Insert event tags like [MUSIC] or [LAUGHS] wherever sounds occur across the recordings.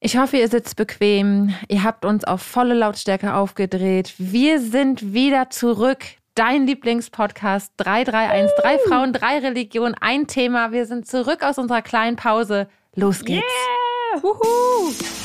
Ich hoffe, ihr sitzt bequem. Ihr habt uns auf volle Lautstärke aufgedreht. Wir sind wieder zurück. Dein Lieblingspodcast 331. Uh. Drei Frauen, drei Religionen, ein Thema. Wir sind zurück aus unserer kleinen Pause. Los geht's. Yeah. Wuhu.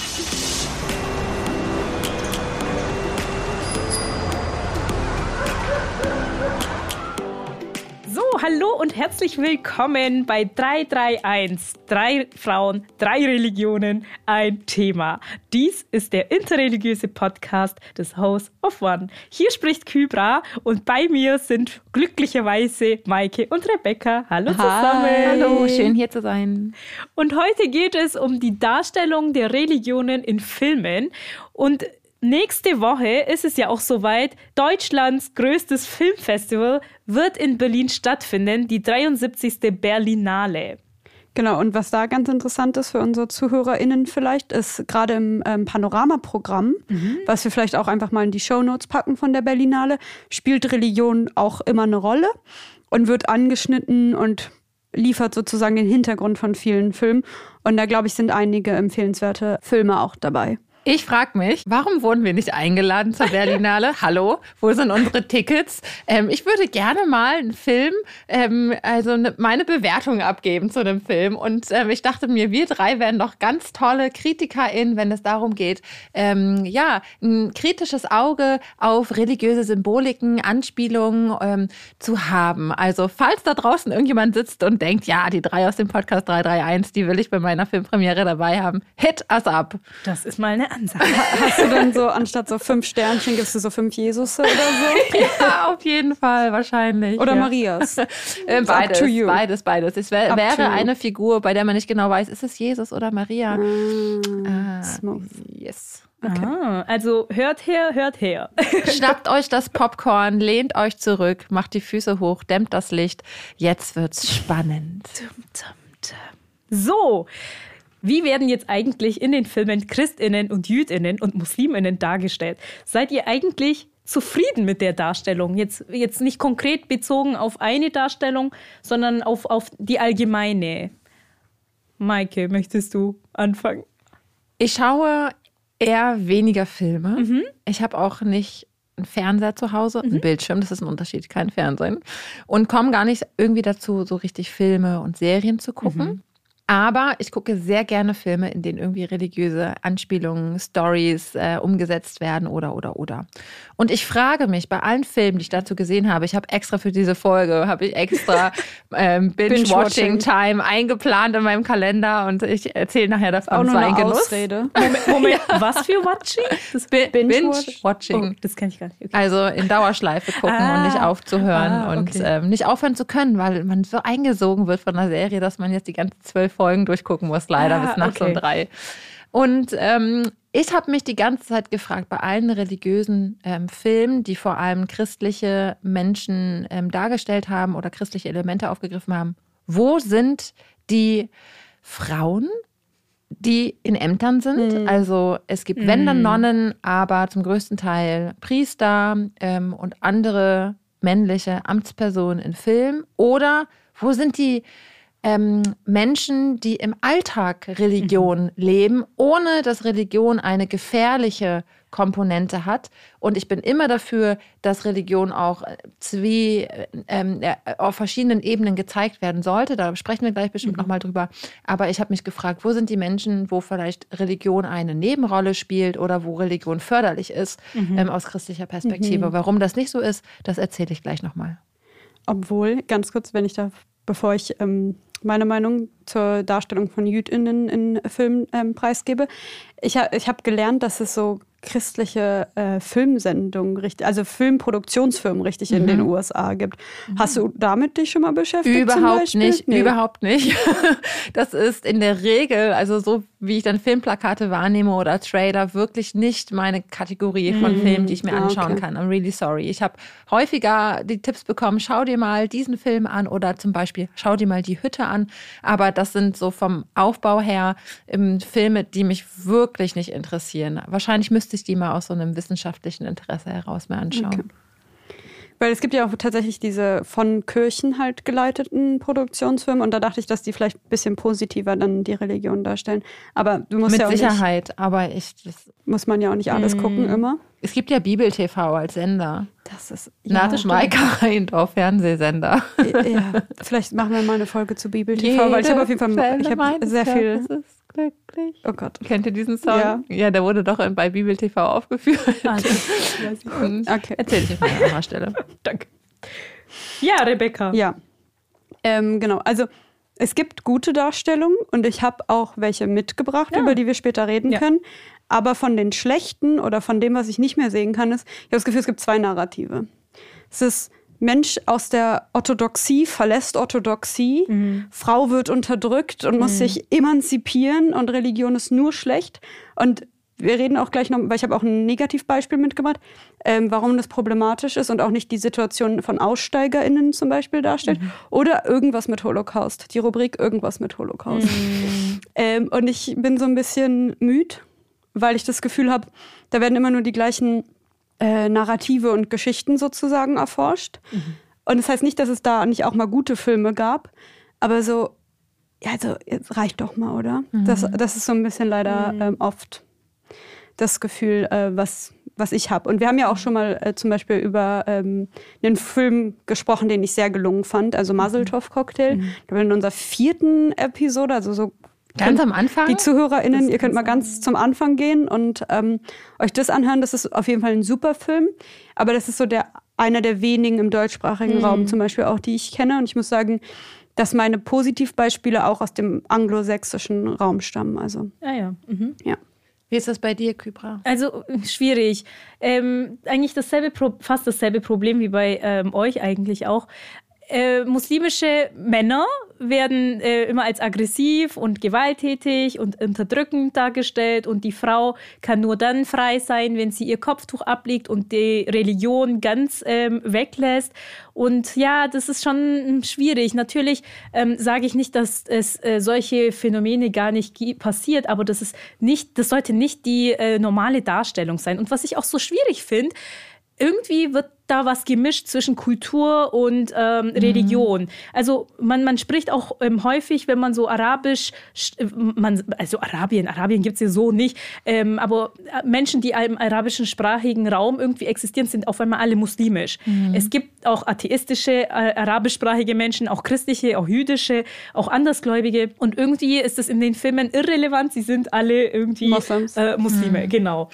Hallo und herzlich willkommen bei 331. Drei Frauen, drei Religionen, ein Thema. Dies ist der interreligiöse Podcast des House of One. Hier spricht Kybra und bei mir sind glücklicherweise Maike und Rebecca. Hallo zusammen. Hallo, schön hier zu sein. Und heute geht es um die Darstellung der Religionen in Filmen und Nächste Woche ist es ja auch soweit. Deutschlands größtes Filmfestival wird in Berlin stattfinden, die 73. Berlinale. Genau, und was da ganz interessant ist für unsere ZuhörerInnen vielleicht, ist gerade im ähm, Panorama-Programm, mhm. was wir vielleicht auch einfach mal in die Shownotes packen von der Berlinale, spielt Religion auch immer eine Rolle und wird angeschnitten und liefert sozusagen den Hintergrund von vielen Filmen. Und da, glaube ich, sind einige empfehlenswerte Filme auch dabei. Ich frage mich, warum wurden wir nicht eingeladen zur Berlinale? [LAUGHS] Hallo, wo sind unsere Tickets? Ähm, ich würde gerne mal einen Film, ähm, also ne, meine Bewertung abgeben zu einem Film. Und ähm, ich dachte mir, wir drei wären doch ganz tolle KritikerInnen, wenn es darum geht, ähm, ja, ein kritisches Auge auf religiöse Symboliken, Anspielungen ähm, zu haben. Also, falls da draußen irgendjemand sitzt und denkt, ja, die drei aus dem Podcast 331, die will ich bei meiner Filmpremiere dabei haben, hit us up. Das ist mal eine Ansage. Hast du dann so, anstatt so fünf Sternchen, gibst du so fünf Jesus oder so? [LAUGHS] ja, auf jeden Fall, wahrscheinlich. Oder ja. Marias. [LAUGHS] Äh, beides, beides, beides. Es wär, wäre eine Figur, bei der man nicht genau weiß, ist es Jesus oder Maria. Mm, ah, smooth. Yes. Okay. Ah, also hört her, hört her. [LAUGHS] Schnappt euch das Popcorn, lehnt euch zurück, macht die Füße hoch, dämmt das Licht. Jetzt wird's spannend. So, wie werden jetzt eigentlich in den Filmen Christinnen und Jüdinnen und Musliminnen dargestellt? Seid ihr eigentlich zufrieden mit der Darstellung? Jetzt, jetzt nicht konkret bezogen auf eine Darstellung, sondern auf, auf die allgemeine. Maike, möchtest du anfangen? Ich schaue eher weniger Filme. Mhm. Ich habe auch nicht einen Fernseher zu Hause, mhm. einen Bildschirm, das ist ein Unterschied, kein Fernsehen. Und komme gar nicht irgendwie dazu, so richtig Filme und Serien zu gucken. Mhm. Aber ich gucke sehr gerne Filme, in denen irgendwie religiöse Anspielungen, Stories äh, umgesetzt werden oder oder oder. Und ich frage mich bei allen Filmen, die ich dazu gesehen habe, ich habe extra für diese Folge, habe ich extra [LAUGHS] ähm, Binge-Watching-Time eingeplant in meinem Kalender und ich erzähle nachher davon. Auch nur eine Genuss. Ausrede. Moment, Moment [LAUGHS] ja. was für Watching? Das Binge-Watching. Binge oh, das kann ich gar nicht. Okay. Also in Dauerschleife gucken ah. und nicht aufzuhören ah, okay. und ähm, nicht aufhören zu können, weil man so eingesogen wird von einer Serie, dass man jetzt die ganze zwölf Folgen durchgucken muss, leider ah, bis nachts okay. um drei. Und ähm, ich habe mich die ganze Zeit gefragt, bei allen religiösen ähm, Filmen, die vor allem christliche Menschen ähm, dargestellt haben oder christliche Elemente aufgegriffen haben, wo sind die Frauen, die in Ämtern sind? Mhm. Also es gibt, wenn dann. Nonnen, aber zum größten Teil Priester ähm, und andere männliche Amtspersonen in Filmen. Oder wo sind die ähm, Menschen, die im Alltag Religion mhm. leben, ohne dass Religion eine gefährliche Komponente hat. Und ich bin immer dafür, dass Religion auch äh, zwei, ähm, äh, auf verschiedenen Ebenen gezeigt werden sollte. Da sprechen wir gleich bestimmt mhm. nochmal drüber. Aber ich habe mich gefragt, wo sind die Menschen, wo vielleicht Religion eine Nebenrolle spielt oder wo Religion förderlich ist mhm. ähm, aus christlicher Perspektive. Mhm. Warum das nicht so ist, das erzähle ich gleich nochmal. Obwohl, ganz kurz, wenn ich da, bevor ich ähm, meine Meinung zur Darstellung von JüdInnen in Filmen ähm, preisgebe. Ich, ha, ich habe gelernt, dass es so christliche äh, Filmsendungen, also Filmproduktionsfirmen richtig mhm. in den USA gibt. Mhm. Hast du damit dich schon mal beschäftigt? Überhaupt nicht, nee. überhaupt nicht. [LAUGHS] Das ist in der Regel, also so wie ich dann Filmplakate wahrnehme oder Trailer, wirklich nicht meine Kategorie von mhm. Filmen, die ich mir ah, anschauen okay. kann. I'm really sorry. Ich habe häufiger die Tipps bekommen, schau dir mal diesen Film an oder zum Beispiel schau dir mal die Hütte an. Aber das sind so vom Aufbau her ähm, Filme, die mich wirklich nicht interessieren. Wahrscheinlich müsste ich die mal aus so einem wissenschaftlichen Interesse heraus mehr anschauen. Okay. Weil es gibt ja auch tatsächlich diese von Kirchen halt geleiteten Produktionsfilme und da dachte ich, dass die vielleicht ein bisschen positiver dann die Religion darstellen. Aber du musst Mit ja auch Sicherheit, nicht, aber ich. Muss man ja auch nicht alles gucken Mhm. immer. es gibt ja Bibel TV als Sender. Das ist Nate Schmeiker [LAUGHS] Reindorf, Fernsehsender. Ja, vielleicht machen wir mal eine Folge zu Bibel TV, weil ich habe auf jeden Fall ich habe sehr viel. Glücklich. Oh Gott. Kennt ihr diesen Song? Ja. ja der wurde doch bei Bibel TV aufgeführt. Ich. Und Okay. Erzähl ich euch mal an anderer Stelle. [LAUGHS] Danke. Ja, Rebecca. Ja. Ähm, genau. Also es gibt gute Darstellungen und ich habe auch welche mitgebracht, Ja. über die wir später reden Ja. können. Aber von den schlechten oder von dem, was ich nicht mehr sehen kann, ist, ich habe das Gefühl, es gibt zwei Narrative. Es ist Mensch aus der Orthodoxie verlässt Orthodoxie, Frau wird unterdrückt und muss sich emanzipieren und Religion ist nur schlecht. Und wir reden auch gleich noch, weil ich habe auch ein Negativbeispiel mitgebracht, ähm, warum das problematisch ist und auch nicht die Situation von AussteigerInnen zum Beispiel darstellt. Oder irgendwas mit Holocaust. Die Rubrik irgendwas mit Holocaust. Ähm, und ich bin so ein bisschen müde, weil ich das Gefühl habe, da werden immer nur die gleichen äh, Narrative und Geschichten sozusagen erforscht. Und das heißt nicht, dass es da nicht auch mal gute Filme gab, aber so, ja, also jetzt reicht doch mal, oder? Das, das ist so ein bisschen leider ähm, oft das Gefühl, äh, was, was ich habe. Und wir haben ja auch schon mal äh, zum Beispiel über ähm, einen Film gesprochen, den ich sehr gelungen fand, also Mazeltov Cocktail. Da in unserer vierten Episode, also so Ganz am Anfang? die ZuhörerInnen, ihr könnt mal ganz zum Anfang gehen und ähm, euch das anhören. Das ist auf jeden Fall ein super Film. Aber das ist so der einer der wenigen im deutschsprachigen Raum zum Beispiel auch, die ich kenne. Und ich muss sagen, dass meine Positivbeispiele auch aus dem anglosächsischen Raum stammen. Also, Ah, ja. Mhm. ja. Wie ist das bei dir, Kybra? Also schwierig. Ähm, eigentlich dasselbe, Pro fast dasselbe Problem wie bei ähm, euch eigentlich auch. Äh, muslimische Männer werden äh, immer als aggressiv und gewalttätig und unterdrückend dargestellt und die Frau kann nur dann frei sein, wenn sie ihr Kopftuch ablegt und die Religion ganz ähm, weglässt. Und ja, das ist schon ähm, schwierig. Natürlich ähm, sage ich nicht, dass es äh, solche Phänomene gar nicht passiert, aber das ist nicht, das sollte nicht die äh, normale Darstellung sein. Und was ich auch so schwierig finde, irgendwie wird da was gemischt zwischen Kultur und ähm, Religion. Also man, man spricht auch ähm, häufig, wenn man so arabisch, sch- äh, man, also Arabien, Arabien gibt es ja so nicht, ähm, aber äh, Menschen, die im arabischen sprachigen Raum irgendwie existieren, sind auf einmal alle muslimisch. Es gibt auch atheistische, äh, arabischsprachige Menschen, auch christliche, auch jüdische, auch andersgläubige. Und irgendwie ist das in den Filmen irrelevant. Sie sind alle irgendwie Moslems. Äh, Muslime, genau.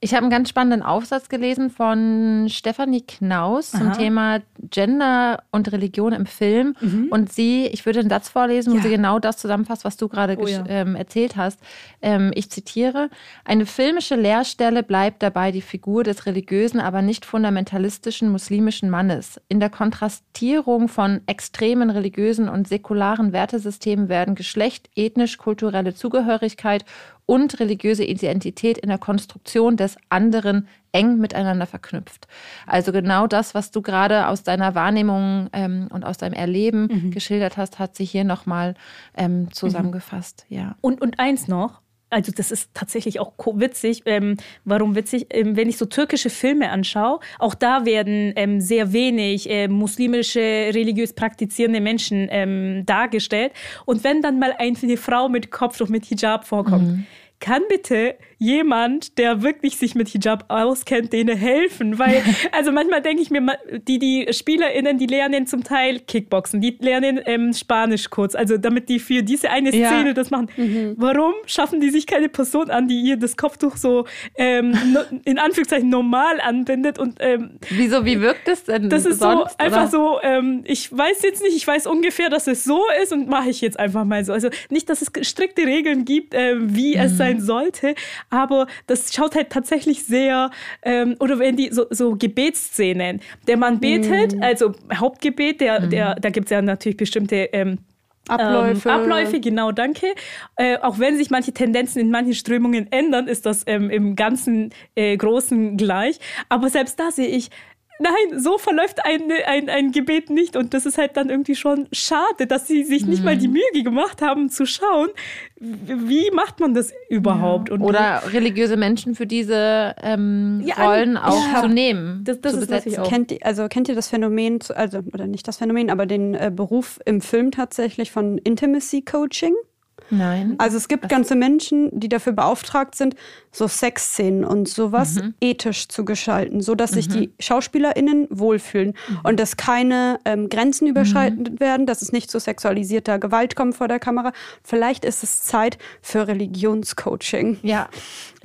Ich habe einen ganz spannenden Aufsatz gelesen von Stefanie Knaus zum Aha. Thema Gender und Religion im Film. Und sie, ich würde einen Satz vorlesen, wo Ja. sie genau das zusammenfasst, was du gerade Oh ja. ähm, erzählt hast. Ähm, ich zitiere, eine filmische Leerstelle bleibt dabei die Figur des religiösen, aber nicht fundamentalistischen muslimischen Mannes. In der Kontrastierung von extremen religiösen und säkularen Wertesystemen werden Geschlecht, ethnisch-kulturelle Zugehörigkeit und religiöse Identität in der Konstruktion des anderen eng miteinander verknüpft. Also genau das, was du gerade aus deiner Wahrnehmung ähm, und aus deinem Erleben geschildert hast, hat sie hier nochmal ähm, zusammengefasst. Ja. Und, und eins noch, also das ist tatsächlich auch witzig. Ähm, warum witzig? Ähm, wenn ich so türkische Filme anschaue, auch da werden ähm, sehr wenig äh, muslimische, religiös praktizierende Menschen ähm, dargestellt. Und wenn dann mal eine Frau mit Kopftuch, mit Hijab vorkommt, kann bitte jemand, der wirklich sich mit Hijab auskennt, denen helfen? Weil, [LAUGHS] also manchmal denke ich mir, die, die SpielerInnen, die lernen zum Teil Kickboxen, die lernen ähm, Spanisch kurz, also damit die für diese eine Ja. Szene das machen. Warum schaffen die sich keine Person an, die ihr das Kopftuch so ähm, in Anführungszeichen normal anbindet und ähm, Wieso, wie wirkt es denn das ist sonst? so einfach oder? so, ähm, ich weiß jetzt nicht, ich weiß ungefähr, dass es so ist und mache ich jetzt einfach mal so. Also nicht, dass es strikte Regeln gibt, ähm, wie es sein sollte, aber das schaut halt tatsächlich sehr, ähm, oder wenn die so, so Gebetsszenen, der Mann betet, also Hauptgebet, der, der, da gibt es ja natürlich bestimmte ähm, Abläufe. ähm, Abläufe, genau, danke. Äh, auch wenn sich manche Tendenzen in manchen Strömungen ändern, ist das ähm, im Ganzen äh, Großen gleich. Aber selbst da sehe ich, nein, so verläuft ein, ein, ein Gebet nicht. Und das ist halt dann irgendwie schon schade, dass sie sich nicht mal die mhm. Mühe gemacht haben zu schauen, wie macht man das überhaupt. Ja. Oder religiöse Menschen für diese ähm, ja, Rollen auch ja. zu nehmen. Das, das zu ist besetzen. Auch. Kennt, also kennt ihr das Phänomen, also oder nicht das Phänomen, aber den äh, Beruf im Film tatsächlich von Intimacy Coaching? Nein. Also es gibt ganze Menschen, die dafür beauftragt sind, so Sexszenen und sowas mhm. ethisch zu gestalten, sodass mhm. sich die SchauspielerInnen wohlfühlen mhm. und dass keine ähm, Grenzen überschreitet mhm. werden, dass es nicht zu sexualisierter Gewalt kommt vor der Kamera. Vielleicht ist es Zeit für Religionscoaching. Ja.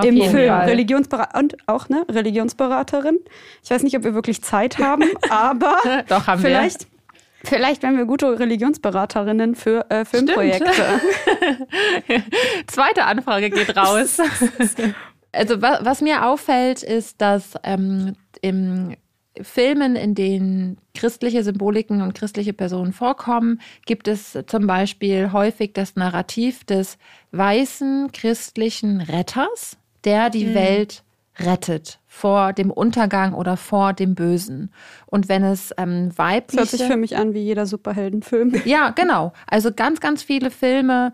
Im Film. Religionsberater und auch eine Religionsberaterin. Ich weiß nicht, ob wir wirklich Zeit haben, [LAUGHS] aber Doch, haben vielleicht. Wir. Vielleicht wären wir gute Religionsberaterinnen für äh, Filmprojekte. [LAUGHS] Zweite Anfrage geht raus. [LAUGHS] also was, was, mir auffällt, ist, dass ähm, im Filmen, in denen christliche Symboliken und christliche Personen vorkommen, gibt es zum Beispiel häufig das Narrativ des weißen christlichen Retters, der die mhm. Welt rettet vor dem Untergang oder vor dem Bösen. Und wenn es ähm, weibliche... Das hört sich für mich an wie jeder Superheldenfilm. [LAUGHS] Ja, genau. Also ganz, ganz viele Filme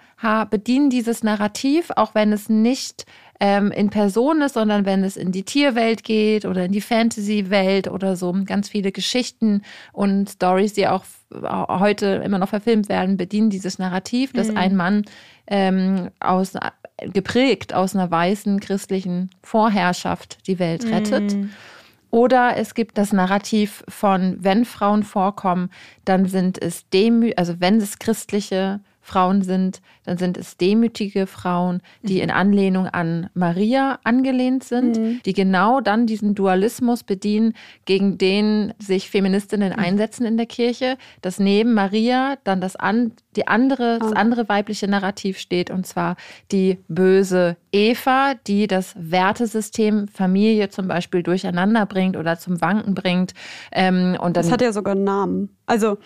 bedienen dieses Narrativ, auch wenn es nicht ähm, in Person ist, sondern wenn es in die Tierwelt geht oder in die Fantasy-Welt oder so. Ganz viele Geschichten und Stories, die auch heute immer noch verfilmt werden, bedienen dieses Narrativ, dass mhm. ein Mann ähm, aus geprägt aus einer weißen christlichen Vorherrschaft die Welt rettet. Mm. Oder es gibt das Narrativ von, wenn Frauen vorkommen, dann sind es demü, also wenn es christliche Frauen sind, dann sind es demütige Frauen, die mhm. in Anlehnung an Maria angelehnt sind, mhm. die genau dann diesen Dualismus bedienen, gegen den sich Feministinnen mhm. einsetzen in der Kirche, dass neben Maria dann das, an, die andere, das ah. andere weibliche Narrativ steht, und zwar die böse Eva, die das Wertesystem Familie zum Beispiel durcheinander bringt oder zum Wanken bringt. Ähm, und das hat ja sogar einen Namen. Also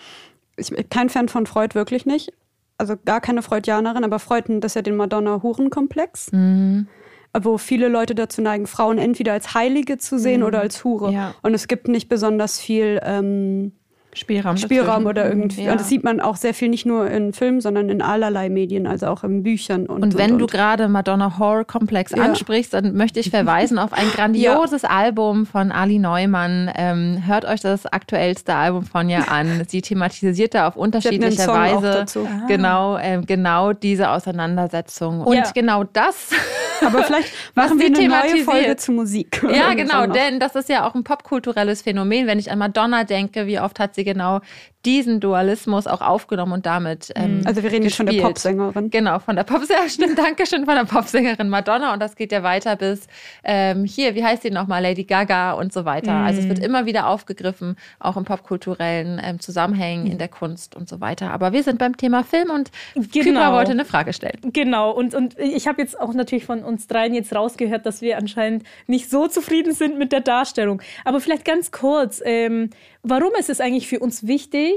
ich bin kein Fan von Freud, wirklich nicht also gar keine Freudianerin, aber Freud das ja den Madonna-Huren-Komplex. Mhm. Wo viele Leute dazu neigen, Frauen entweder als Heilige zu sehen mhm. oder als Hure. Ja. Und es gibt nicht besonders viel ähm, Spielraum, Spielraum oder irgendwie. Ja. Und das sieht man auch sehr viel nicht nur in Filmen, sondern in allerlei Medien, also auch in Büchern. Und, und wenn und, und. du gerade Madonna Horror Komplex ja. ansprichst, dann möchte ich [LAUGHS] verweisen auf ein grandioses ja. Album von Ali Neumann. Ähm, hört euch das aktuellste Album von ihr an. [LAUGHS] Sie thematisiert da auf unterschiedliche Weise ah. genau, äh, genau diese Auseinandersetzung. Und genau das. [LAUGHS] Aber vielleicht machen wir eine neue Folge zu Musik. Ja, genau, denn das ist ja auch ein popkulturelles Phänomen. Wenn ich an Madonna denke, wie oft hat sie genau diesen Dualismus auch aufgenommen und damit. Ähm, also wir reden gespielt. von der Popsängerin. Genau, von der Popsängerin, [LAUGHS] stimmt, danke schön, von der Popsängerin Madonna und das geht ja weiter bis ähm, hier, wie heißt sie nochmal, Lady Gaga und so weiter. Mhm. Also es wird immer wieder aufgegriffen, auch in popkulturellen ähm, Zusammenhängen, in der Kunst und so weiter. Aber wir sind beim Thema Film und genau. Kübra wollte eine Frage stellen. Genau, und, und ich habe jetzt auch natürlich von uns dreien jetzt rausgehört, dass wir anscheinend nicht so zufrieden sind mit der Darstellung. Aber vielleicht ganz kurz, ähm, warum ist es eigentlich für uns wichtig,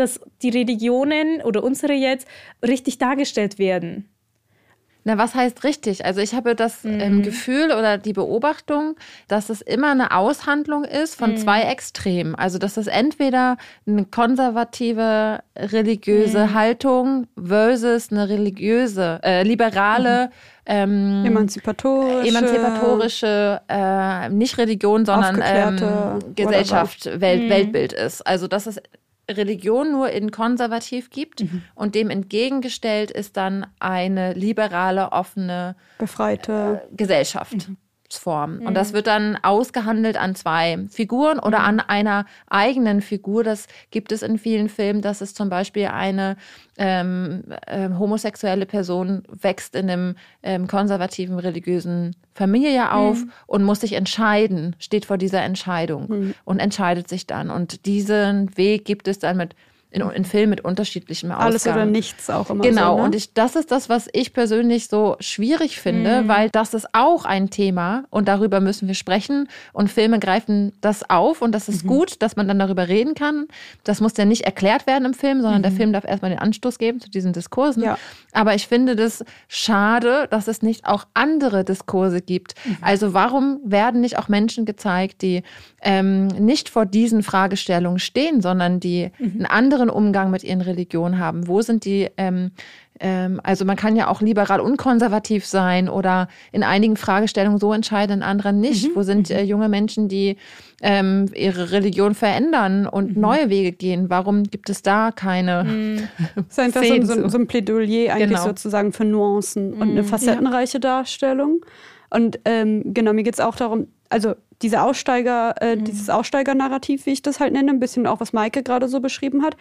dass die Religionen oder unsere jetzt richtig dargestellt werden? Na, was heißt richtig? Also ich habe das mhm. ähm, Gefühl oder die Beobachtung, dass es immer eine Aushandlung ist von mhm. zwei Extremen. Also dass es entweder eine konservative religiöse mhm. Haltung versus eine religiöse, äh, liberale mhm. ähm, emanzipatorische, emanzipatorische äh, nicht Religion, sondern ähm, Gesellschaft, Welt, mhm. Weltbild ist. Also dass es Religion nur in konservativ gibt mhm. und dem entgegengestellt ist dann eine liberale, offene, befreite äh, Gesellschaft. Mhm. Form. Und das mhm. wird dann ausgehandelt an zwei Figuren oder mhm. an einer eigenen Figur. Das gibt es in vielen Filmen, dass es zum Beispiel eine ähm, äh, homosexuelle Person wächst in einem ähm, konservativen religiösen Familie auf mhm. und muss sich entscheiden, steht vor dieser Entscheidung mhm. und entscheidet sich dann. Und diesen Weg gibt es dann mit in, in Filmen mit unterschiedlichem Ausgang. Alles oder nichts auch immer. Genau, so, ne? und ich, das ist das, was ich persönlich so schwierig finde, Mhm. weil das ist auch ein Thema und darüber müssen wir sprechen. Und Filme greifen das auf und das ist Mhm. gut, dass man dann darüber reden kann. Das muss ja nicht erklärt werden im Film, sondern der Mhm. Film darf erstmal den Anstoß geben zu diesen Diskursen. Ja. Aber ich finde das schade, dass es nicht auch andere Diskurse gibt. Mhm. Also warum werden nicht auch Menschen gezeigt, die ähm, nicht vor diesen Fragestellungen stehen, sondern die Mhm. einen anderen Umgang mit ihren Religionen haben? Wo sind die, ähm, ähm, also man kann ja auch liberal unkonservativ sein oder in einigen Fragestellungen so entscheiden, in anderen nicht. Mhm. Wo sind äh, junge Menschen, die ähm, ihre Religion verändern und Mhm. neue Wege gehen? Warum gibt es da keine [LAUGHS] Das ist einfach so, so, ein Plädoyer eigentlich Genau. sozusagen für Nuancen und eine Mhm. facettenreiche Darstellung. Und ähm, genau, mir geht es auch darum, also diese Aussteiger, äh, Mhm. dieses Aussteiger-Narrativ, wie ich das halt nenne, ein bisschen auch, was Maike gerade so beschrieben hat,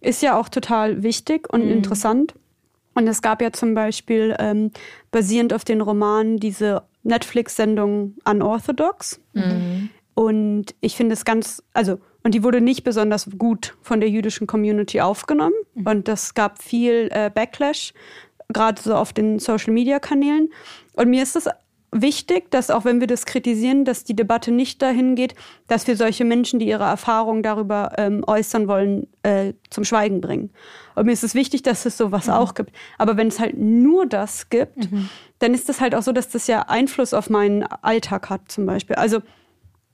ist ja auch total wichtig und Mhm. interessant. Und es gab ja zum Beispiel ähm, basierend auf den Romanen diese Netflix-Sendung Unorthodox. Und ich finde es ganz, also, und die wurde nicht besonders gut von der jüdischen Community aufgenommen. Und das gab viel äh, Backlash, gerade so auf den Social-Media-Kanälen. Und mir ist es wichtig, dass auch wenn wir das kritisieren, dass die Debatte nicht dahin geht, dass wir solche Menschen, die ihre Erfahrungen darüber ähm, äußern wollen, äh, zum Schweigen bringen. Und mir ist es wichtig, dass es sowas auch gibt. Aber wenn es halt nur das gibt, dann ist es halt auch so, dass das ja Einfluss auf meinen Alltag hat zum Beispiel. Also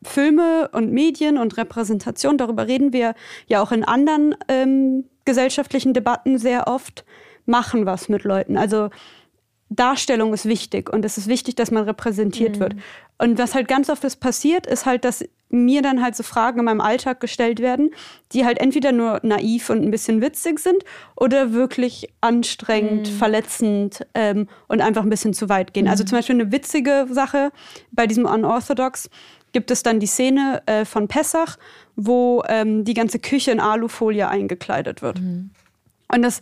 Filme und Medien und Repräsentation, darüber reden wir ja auch in anderen ähm, gesellschaftlichen Debatten sehr oft, machen was mit Leuten. Also Darstellung ist wichtig und es ist wichtig, dass man repräsentiert wird. Und was halt ganz oft ist passiert, ist halt, dass mir dann halt so Fragen in meinem Alltag gestellt werden, die halt entweder nur naiv und ein bisschen witzig sind oder wirklich anstrengend, verletzend ähm, und einfach ein bisschen zu weit gehen. Also zum Beispiel eine witzige Sache bei diesem Unorthodox gibt es dann die Szene äh, von Pessach, wo ähm, die ganze Küche in Alufolie eingekleidet wird. Und das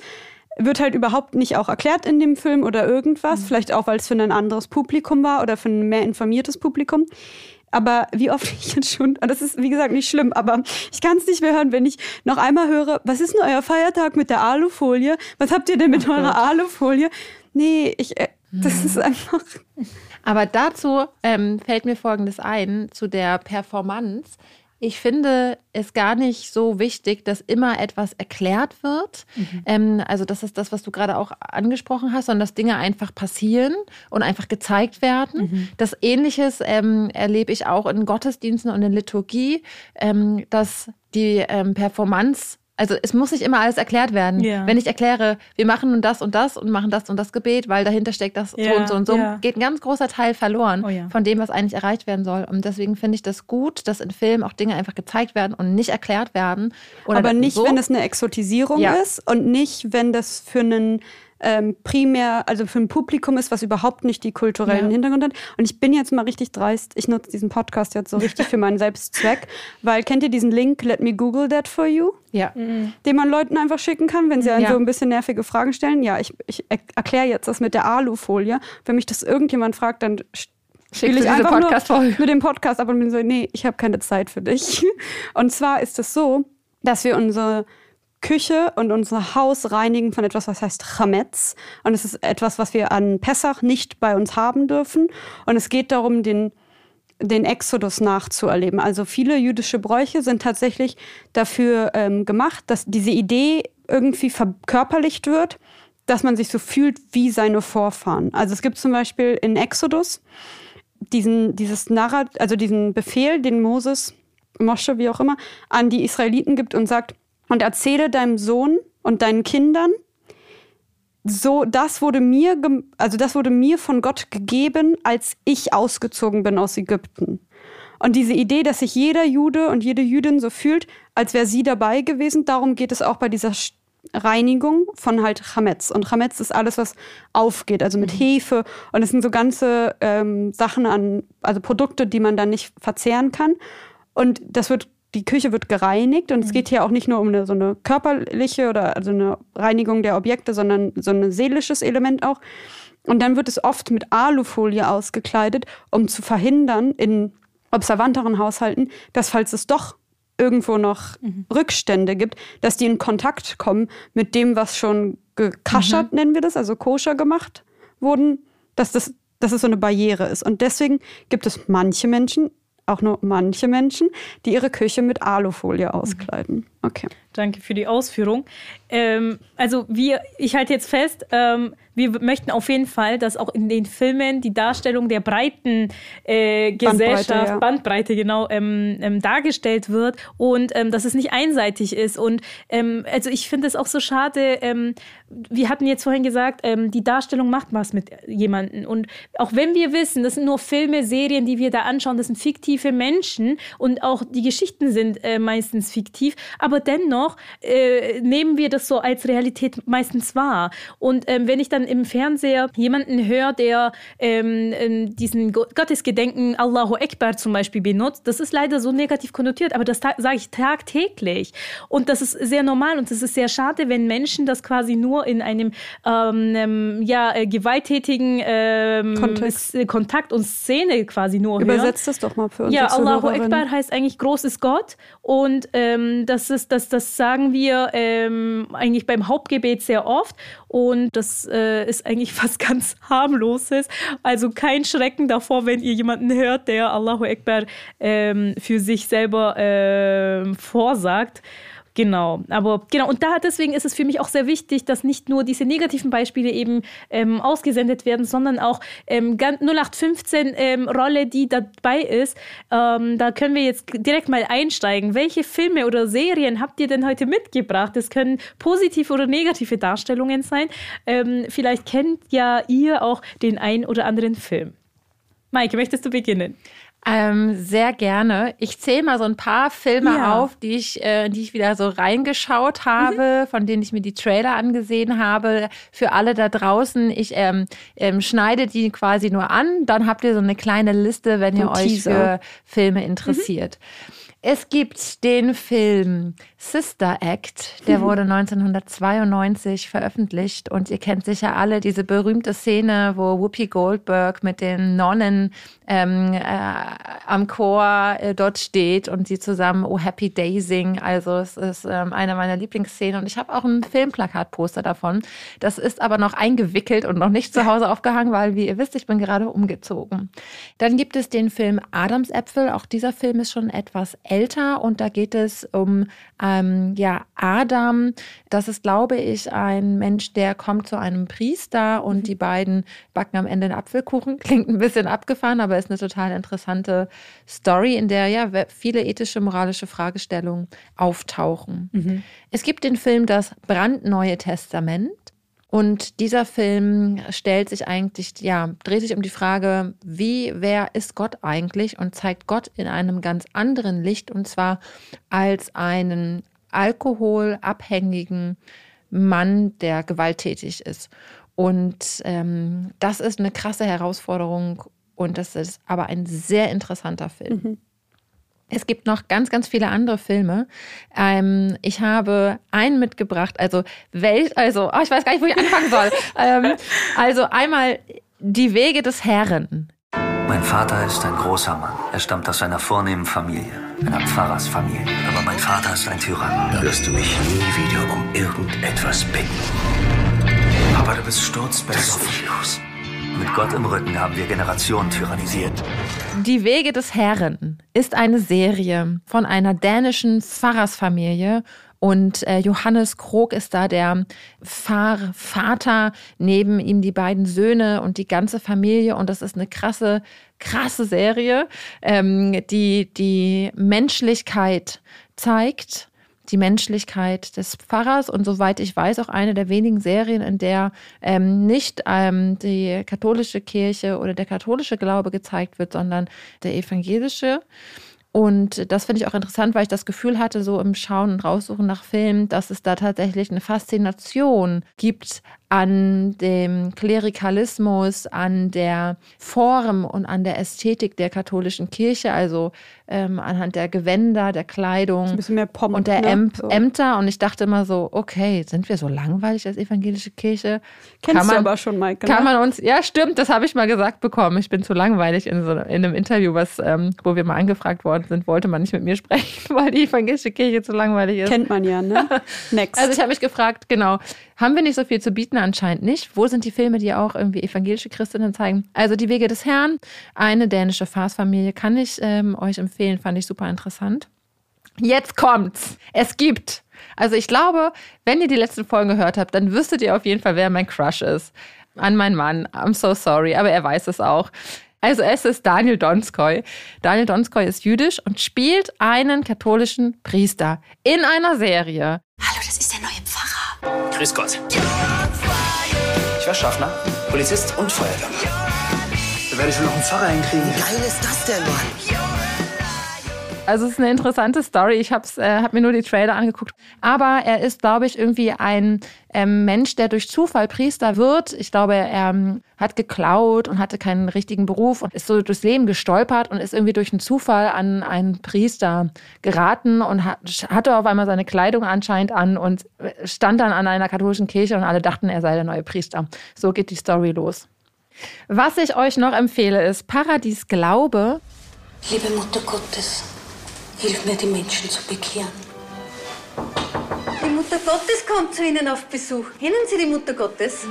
wird halt überhaupt nicht auch erklärt in dem Film oder irgendwas. Vielleicht auch, weil es für ein anderes Publikum war oder für ein mehr informiertes Publikum. Aber wie oft [LAUGHS] ich jetzt schon, und das ist wie gesagt nicht schlimm, aber ich kann es nicht mehr hören, wenn ich noch einmal höre, was ist denn euer Feiertag mit der Alufolie? Was habt ihr denn mit eurer Alufolie? Nee, ich, äh, das ist einfach. Aber dazu ähm, fällt mir Folgendes ein, zu der Performance. Ich finde es gar nicht so wichtig, dass immer etwas erklärt wird. Ähm, also das ist das, was du gerade auch angesprochen hast, sondern dass Dinge einfach passieren und einfach gezeigt werden. Das Ähnliches ähm, erlebe ich auch in Gottesdiensten und in Liturgie, ähm, dass die ähm, Performance also es muss nicht immer alles erklärt werden. Ja. Wenn ich erkläre, wir machen nun das und das und machen das und das Gebet, weil dahinter steckt das so Ja, und so und so, ja. geht ein ganz großer Teil verloren Oh ja. von dem, was eigentlich erreicht werden soll. Und deswegen finde ich das gut, dass in Filmen auch Dinge einfach gezeigt werden und nicht erklärt werden. Oder aber nicht, so. wenn es eine Exotisierung Ja. ist und nicht, wenn das für einen ähm, primär, also für ein Publikum ist, was überhaupt nicht die kulturellen Ja. Hintergrund hat. Und ich bin jetzt mal richtig dreist, ich nutze diesen Podcast jetzt so richtig für meinen Selbstzweck, [LAUGHS] weil kennt ihr diesen Link, Let me Google that for you? Ja. den man Leuten einfach schicken kann, wenn sie einen Ja. so ein bisschen nervige Fragen stellen. Ja, ich, ich er erkläre jetzt das mit der Alufolie. Wenn mich das irgendjemand fragt, dann spiele ich einfach nur Podcast-Folge? mit dem Podcast ab und bin so, nee, ich habe keine Zeit für dich. [LAUGHS] Und zwar ist es so, dass wir unsere Küche und unser Haus reinigen von etwas, was heißt Chametz. Und es ist etwas, was wir an Pessach nicht bei uns haben dürfen. Und es geht darum, den den Exodus nachzuerleben. Also viele jüdische Bräuche sind tatsächlich dafür ähm, gemacht, dass diese Idee irgendwie verkörperlicht wird, dass man sich so fühlt wie seine Vorfahren. Also es gibt zum Beispiel in Exodus diesen, dieses Narrat, also diesen Befehl, den Moses, Mosche, wie auch immer, an die Israeliten gibt und sagt, und erzähle deinem Sohn und deinen Kindern, so, das wurde mir, also das wurde mir von Gott gegeben, als ich ausgezogen bin aus Ägypten. Und diese Idee, dass sich jeder Jude und jede Jüdin so fühlt, als wäre sie dabei gewesen, darum geht es auch bei dieser Reinigung von halt Chametz. Und Chametz ist alles, was aufgeht, also mit Hefe. Und es sind so ganze ähm, Sachen an, also Produkte, die man dann nicht verzehren kann. Und das wird, die Küche wird gereinigt. Und es geht hier auch nicht nur um eine, so eine körperliche oder also eine Reinigung der Objekte, sondern so ein seelisches Element auch. Und dann wird es oft mit Alufolie ausgekleidet, um zu verhindern in observanteren Haushalten, dass falls es doch irgendwo noch mhm. Rückstände gibt, dass die in Kontakt kommen mit dem, was schon gekaschert, mhm. nennen wir das, also koscher gemacht wurden, dass das, dass es so eine Barriere ist. Und deswegen gibt es manche Menschen, auch nur manche Menschen, die ihre Küche mit Alufolie mhm. auskleiden. Okay. Danke für die Ausführung. Ähm, also wir, ich halte jetzt fest, ähm, wir möchten auf jeden Fall, dass auch in den Filmen die Darstellung der breiten äh, Gesellschaft, Bandbreite, ja. Bandbreite genau, ähm, ähm dargestellt wird und ähm, dass es nicht einseitig ist. Und ähm, also ich finde es auch so schade, wir hatten jetzt vorhin gesagt, die Darstellung macht was mit jemandem. Und auch wenn wir wissen, das sind nur Filme, Serien, die wir da anschauen, das sind fiktive Menschen und auch die Geschichten sind äh, meistens fiktiv, aber dennoch äh, nehmen wir das so als Realität meistens wahr. Und ähm, wenn ich dann im Fernseher jemanden höre, der ähm, ähm diesen Gottesgedenken Allahu Akbar zum Beispiel benutzt, das ist leider so negativ konnotiert, aber das sage ich tagtäglich. Und das ist sehr normal und es ist sehr schade, wenn Menschen das quasi nur in einem ähm, ähm ja, äh, gewalttätigen ähm, Kontakt und Szene quasi nur hören. Übersetzt das doch mal für uns. Ja, Allahu Akbar heißt eigentlich groß ist Gott und ähm, das ist das, das sagen wir ähm, eigentlich beim Hauptgebet sehr oft und das äh, ist eigentlich [LAUGHS] fast ganz harmloses. Also kein Schrecken davor, wenn ihr jemanden hört, der Allahu Akbar ähm, für sich selber äh, vorsagt. Genau, aber genau, und da deswegen ist es für mich auch sehr wichtig, dass nicht nur diese negativen Beispiele eben ähm, ausgesendet werden, sondern auch ähm, 0815 ähm, Rolle, die dabei ist. Ähm, da können wir jetzt direkt mal einsteigen. Welche Filme oder Serien habt ihr denn heute mitgebracht? Das können positive oder negative Darstellungen sein. Ähm, vielleicht kennt ja ihr auch den ein oder anderen Film. Maike, möchtest du beginnen? Ähm, sehr gerne. Ich zähle mal so ein paar Filme ja. auf, die ich, äh, die ich wieder so reingeschaut habe, mhm. von denen ich mir die Trailer angesehen habe. Für alle da draußen, ich ähm, ähm, schneide die quasi nur an, dann habt ihr so eine kleine Liste, wenn ihr euch für Filme interessiert. Mhm. Es gibt den Film Sister Act, der wurde 1992 veröffentlicht und ihr kennt sicher alle diese berühmte Szene, wo Whoopi Goldberg mit den Nonnen ähm, äh, am Chor äh, dort steht und sie zusammen Oh Happy Day singen. Also es ist ähm, eine meiner Lieblingsszenen und ich habe auch ein Filmplakatposter davon. Das ist aber noch eingewickelt und noch nicht zu Hause aufgehangen, weil wie ihr wisst, ich bin gerade umgezogen. Dann gibt es den Film Adamsäpfel. Auch dieser Film ist schon etwas älter und da geht es um ähm, ja, Adam. Das ist, glaube ich, ein Mensch, der kommt zu einem Priester und mhm. die beiden backen am Ende einen Apfelkuchen. [LAUGHS] Klingt ein bisschen abgefahren, aber ist eine total interessante Story, in der ja viele ethische, moralische Fragestellungen auftauchen. Mhm. Es gibt den Film Das brandneue Testament. Und dieser Film stellt sich eigentlich, ja, dreht sich um die Frage, wie, wer ist Gott eigentlich und zeigt Gott in einem ganz anderen Licht und zwar als einen alkoholabhängigen Mann, der gewalttätig ist. Und ähm, das ist eine krasse Herausforderung und das ist aber ein sehr interessanter Film. Mhm. Es gibt noch ganz, ganz viele andere Filme. Ähm, ich habe einen mitgebracht, also welch, also, oh, ich weiß gar nicht, wo ich anfangen soll. [LAUGHS] ähm, also einmal Die Wege des Herren. Mein Vater ist ein großer Mann. Er stammt aus einer vornehmen Familie, einer Pfarrersfamilie. Aber mein Vater ist ein Tyrann. Da wirst du mich nie wieder um irgendetwas bitten. Aber du bist sturzbesoffen. Mit Gott im Rücken haben wir Generationen tyrannisiert. Die Wege des Herren ist eine Serie von einer dänischen Pfarrersfamilie und äh, Johannes Krog ist da der Pfarr Vater, neben ihm die beiden Söhne und die ganze Familie. Und das ist eine krasse, krasse Serie, ähm, die die Menschlichkeit zeigt die Menschlichkeit des Pfarrers und soweit ich weiß auch eine der wenigen Serien, in der ähm, nicht ähm, die katholische Kirche oder der katholische Glaube gezeigt wird, sondern der evangelische. Und das finde ich auch interessant, weil ich das Gefühl hatte, so im Schauen und Raussuchen nach Filmen, dass es da tatsächlich eine Faszination gibt an dem Klerikalismus, an der Form und an der Ästhetik der katholischen Kirche, also ähm, anhand der Gewänder, der Kleidung Pomp, und der ne? Äm so. Ämter. Und ich dachte immer so, okay, sind wir so langweilig als evangelische Kirche? Kennst kann man, du aber schon, Maike. Kann ne? man uns, ja stimmt, das habe ich mal gesagt bekommen. Ich bin zu langweilig in, so, in einem Interview, was, ähm, wo wir mal angefragt worden sind, wollte man nicht mit mir [LAUGHS] sprechen, weil die evangelische Kirche zu langweilig ist. Kennt man ja, ne? [LAUGHS] Next. Also ich habe mich gefragt, genau, haben wir nicht so viel zu bieten? Anscheinend nicht. Wo sind die Filme, die auch irgendwie evangelische Christinnen zeigen? Also Die Wege des Herrn, eine dänische Farce-Familie, kann ich ähm, euch empfehlen, fand ich super interessant. Jetzt kommt's. Es gibt. Also ich glaube, wenn ihr die letzten Folgen gehört habt, dann wüsstet ihr auf jeden Fall, wer mein Crush ist. An meinen Mann. I'm so sorry, aber er weiß es auch. Also es ist Daniel Donskoy. Daniel Donskoy ist jüdisch und spielt einen katholischen Priester in einer Serie. Hallo, das ist der neue Pfarrer. Grüß Gott. Ich war Schaffner, Polizist und Feuerwehrmann. Da werde ich wohl noch einen Pfarrer hinkriegen. Wie geil ist das denn, Mann? Also es ist eine interessante Story. Ich habe äh, hab mir nur die Trailer angeguckt. Aber er ist, glaube ich, irgendwie ein ähm, Mensch, der durch Zufall Priester wird. Ich glaube, er ähm, hat geklaut und hatte keinen richtigen Beruf und ist so durchs Leben gestolpert und ist irgendwie durch einen Zufall an einen Priester geraten und hat, hatte auf einmal seine Kleidung anscheinend an und stand dann an einer katholischen Kirche und alle dachten, er sei der neue Priester. So geht die Story los. Was ich euch noch empfehle, ist Paradies Glaube. Liebe Mutter Gottes, Hilf mir, die Menschen zu bekehren. Die Mutter Gottes kommt zu Ihnen auf Besuch. Kennen Sie die Mutter Gottes?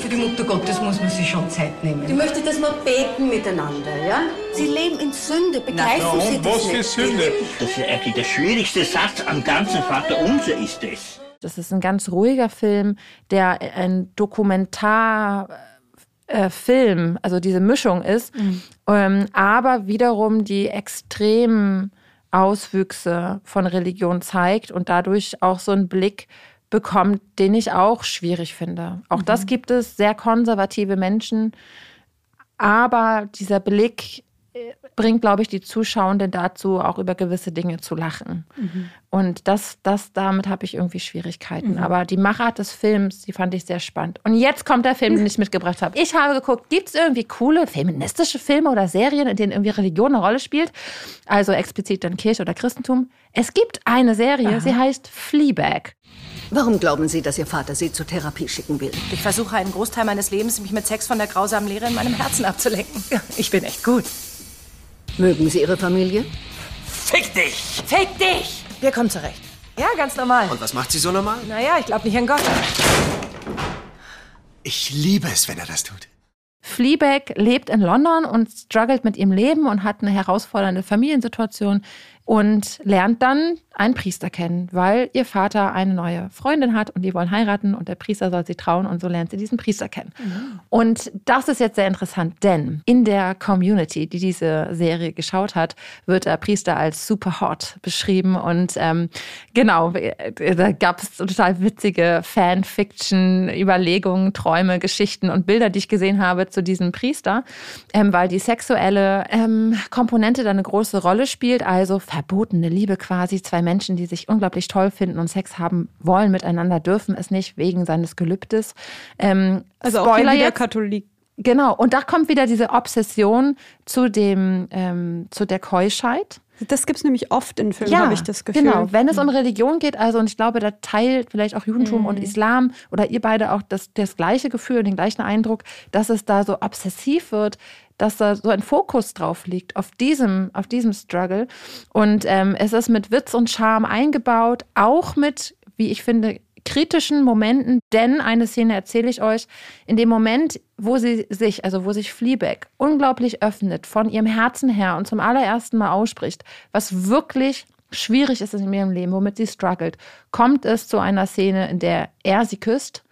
Für die Mutter Gottes muss man sich schon Zeit nehmen. Ich möchte, dass wir beten miteinander, ja? Sie leben in Sünde, begreifen Na, Sie das was nicht? Was für Sünde? Das ist eigentlich der schwierigste Satz am ganzen Vater Unser ist es. Das ist ein ganz ruhiger Film, der ein Dokumentar äh, Film, also diese Mischung ist, mhm. ähm, aber wiederum die extremen Auswüchse von Religion zeigt und dadurch auch so einen Blick bekommt, den ich auch schwierig finde. Auch mhm. das gibt es, sehr konservative Menschen, aber dieser Blick bringt, glaube ich, die Zuschauenden dazu, auch über gewisse Dinge zu lachen. Mhm. Und das, das, damit habe ich irgendwie Schwierigkeiten. Mhm. Aber die Machart des Films, die fand ich sehr spannend. Und jetzt kommt der Film, den ich mitgebracht habe. Ich habe geguckt, gibt es irgendwie coole feministische Filme oder Serien, in denen irgendwie Religion eine Rolle spielt? Also explizit dann Kirche oder Christentum. Es gibt eine Serie, Aha. sie heißt Fleabag. Warum glauben Sie, dass Ihr Vater Sie zur Therapie schicken will? Ich versuche einen Großteil meines Lebens, mich mit Sex von der grausamen Lehre in meinem Herzen abzulenken. Ich bin echt gut. Mögen Sie Ihre Familie? Fick dich! Fick dich! Wir kommen zurecht. Ja, ganz normal. Und was macht sie so normal? Naja, ich glaube nicht an Gott. Ich liebe es, wenn er das tut. Fleabag lebt in London und struggelt mit ihrem Leben und hat eine herausfordernde Familiensituation und lernt dann einen Priester kennen, weil ihr Vater eine neue Freundin hat und die wollen heiraten und der Priester soll sie trauen und so lernt sie diesen Priester kennen. Mhm. Und das ist jetzt sehr interessant, denn in der Community, die diese Serie geschaut hat, wird der Priester als super hot beschrieben und ähm, genau, da gab es total witzige Fanfiction, Überlegungen, Träume, Geschichten und Bilder, die ich gesehen habe zu diesem Priester, ähm, weil die sexuelle ähm, Komponente da eine große Rolle spielt, also verbotene Liebe quasi. Zwei Menschen, die sich unglaublich toll finden und Sex haben wollen miteinander, dürfen es nicht wegen seines Gelübdes. Ähm, also Spoiler auch wieder Katholik. Genau, und da kommt wieder diese Obsession zu dem, ähm, zu der Keuschheit. Das gibt es nämlich oft in Filmen, ja, habe ich das Gefühl. Genau, wenn es um Religion geht, also und ich glaube, da teilt vielleicht auch Judentum mhm. und Islam oder ihr beide auch das, das gleiche Gefühl und den gleichen Eindruck, dass es da so obsessiv wird, dass da so ein Fokus drauf liegt, auf diesem, auf diesem Struggle. Und ähm, es ist mit Witz und Charme eingebaut, auch mit, wie ich finde, kritischen Momenten, denn eine Szene erzähle ich euch, in dem Moment, wo sie sich, also wo sich Fleabag unglaublich öffnet, von ihrem Herzen her und zum allerersten Mal ausspricht, was wirklich schwierig ist in ihrem Leben, womit sie struggelt, kommt es zu einer Szene, in der er sie küsst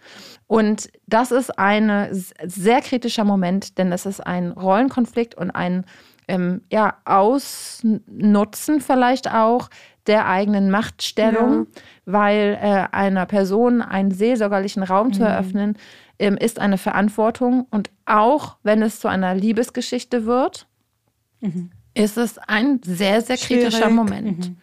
und das ist ein sehr kritischer Moment, denn es ist ein Rollenkonflikt und ein ähm, ja, Ausnutzen vielleicht auch der eigenen Machtstellung, ja. weil äh, einer Person einen seelsorgerlichen Raum mhm. zu eröffnen, ähm, ist eine Verantwortung. Und auch wenn es zu einer Liebesgeschichte wird, mhm. ist es ein sehr, sehr kritischer Schwierig. Moment. Mhm.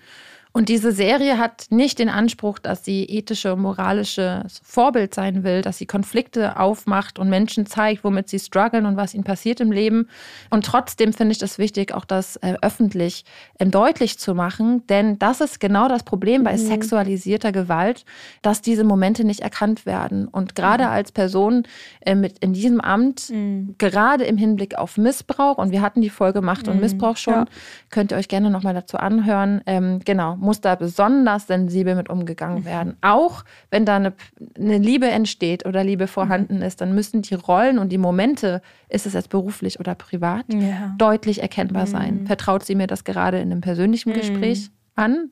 Und diese Serie hat nicht den Anspruch, dass sie ethische und moralische Vorbild sein will, dass sie Konflikte aufmacht und Menschen zeigt, womit sie strugglen und was ihnen passiert im Leben. Und trotzdem finde ich das wichtig, auch das äh, öffentlich äh, deutlich zu machen, denn das ist genau das Problem bei mhm. sexualisierter Gewalt, dass diese Momente nicht erkannt werden. Und gerade mhm. als Person äh, mit in diesem Amt, mhm. gerade im Hinblick auf Missbrauch, und wir hatten die Folge Macht und mhm. Missbrauch schon, ja. könnt ihr euch gerne nochmal dazu anhören. Ähm, genau, muss da besonders sensibel mit umgegangen mhm. werden. Auch wenn da eine, eine, Liebe entsteht oder Liebe vorhanden mhm. ist, dann müssen die Rollen und die Momente, ist es jetzt beruflich oder privat, ja. deutlich erkennbar sein. Mhm. Vertraut sie mir das gerade in einem persönlichen Gespräch an?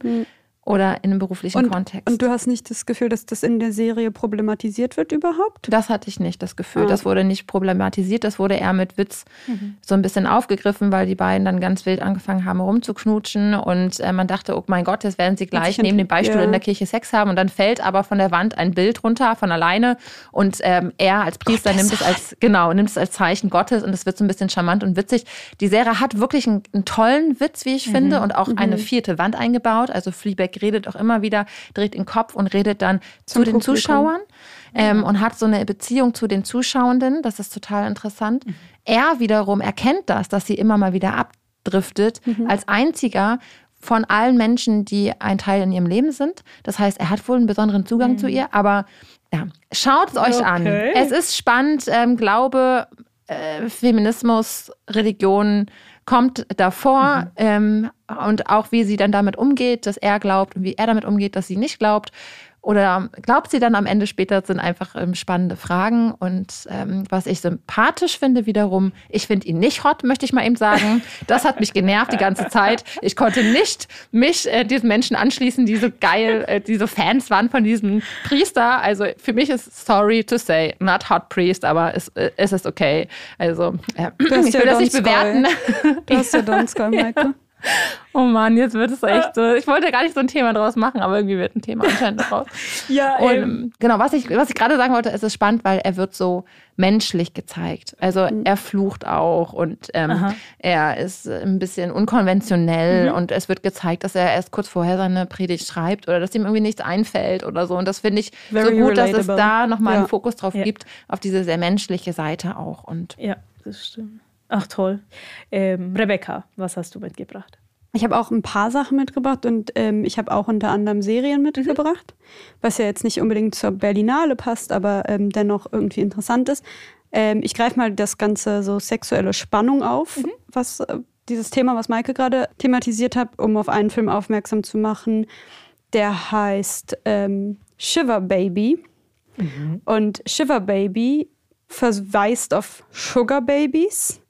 Oder in einem beruflichen und, Kontext. Und du hast nicht das Gefühl, dass das in der Serie problematisiert wird überhaupt? Das hatte ich nicht, das Gefühl. Ah. Das wurde nicht problematisiert, das wurde eher mit Witz mhm. so ein bisschen aufgegriffen, weil die beiden dann ganz wild angefangen haben rumzuknutschen und äh, man dachte, oh mein Gott, jetzt werden sie gleich neben dem Beistuhl ja. in der Kirche Sex haben und dann fällt aber von der Wand ein Bild runter von alleine und ähm, er als Priester Gottes nimmt es als genau nimmt es als Zeichen Gottes und es wird so ein bisschen charmant und witzig. Die Serie hat wirklich einen, einen tollen Witz, wie ich mhm. finde, und auch mhm. eine vierte Wand eingebaut. Also Fleabag redet auch immer wieder, dreht den Kopf und redet dann Zum zu den Publikum. Zuschauern ähm, und hat so eine Beziehung zu den Zuschauenden. Das ist total interessant. Mhm. Er wiederum erkennt das, dass sie immer mal wieder abdriftet, mhm. als einziger von allen Menschen, die ein Teil in ihrem Leben sind. Das heißt, er hat wohl einen besonderen Zugang mhm. zu ihr, aber ja, schaut es euch okay. an. Es ist spannend. Ähm, Glaube, äh, Feminismus, Religion, kommt davor mhm. ähm, und auch wie sie dann damit umgeht, dass er glaubt und wie er damit umgeht, dass sie nicht glaubt. Oder glaubt sie dann am Ende später, sind einfach ähm, spannende Fragen. Und ähm, was ich sympathisch finde wiederum, ich finde ihn nicht hot, möchte ich mal eben sagen. Das hat mich genervt die ganze Zeit. Ich konnte nicht mich äh, diesen Menschen anschließen, die so geil, äh, diese Fans waren von diesem Priester. Also für mich ist sorry to say, not hot priest, aber es, äh, es ist okay. Also äh, ich will das nicht bewerten. Du hast [LAUGHS] ja Donskoy, Michael. Oh Mann, jetzt wird es echt so. Ich wollte gar nicht so ein Thema draus machen, aber irgendwie wird ein Thema anscheinend draus. [LAUGHS] ja, und, ähm. Genau, was ich, was ich gerade sagen wollte, ist es spannend, weil er wird so menschlich gezeigt. Also mhm. er flucht auch und ähm, er ist ein bisschen unkonventionell mhm. und es wird gezeigt, dass er erst kurz vorher seine Predigt schreibt oder dass ihm irgendwie nichts einfällt oder so. Und das finde ich Very so gut, relatable. dass es da nochmal ja. einen Fokus drauf ja. gibt, auf diese sehr menschliche Seite auch. Und ja, das stimmt. Ach toll. Ähm, Rebecca, was hast du mitgebracht? Ich habe auch ein paar Sachen mitgebracht und ähm, ich habe auch unter anderem Serien mitgebracht, mhm. was ja jetzt nicht unbedingt zur Berlinale passt, aber ähm, dennoch irgendwie interessant ist. Ähm, ich greife mal das ganze so sexuelle Spannung auf, mhm. was äh, dieses Thema, was Maike gerade thematisiert hat, um auf einen Film aufmerksam zu machen. Der heißt ähm, Shiver Baby. Mhm. Und Shiver Baby verweist auf Sugar Babies.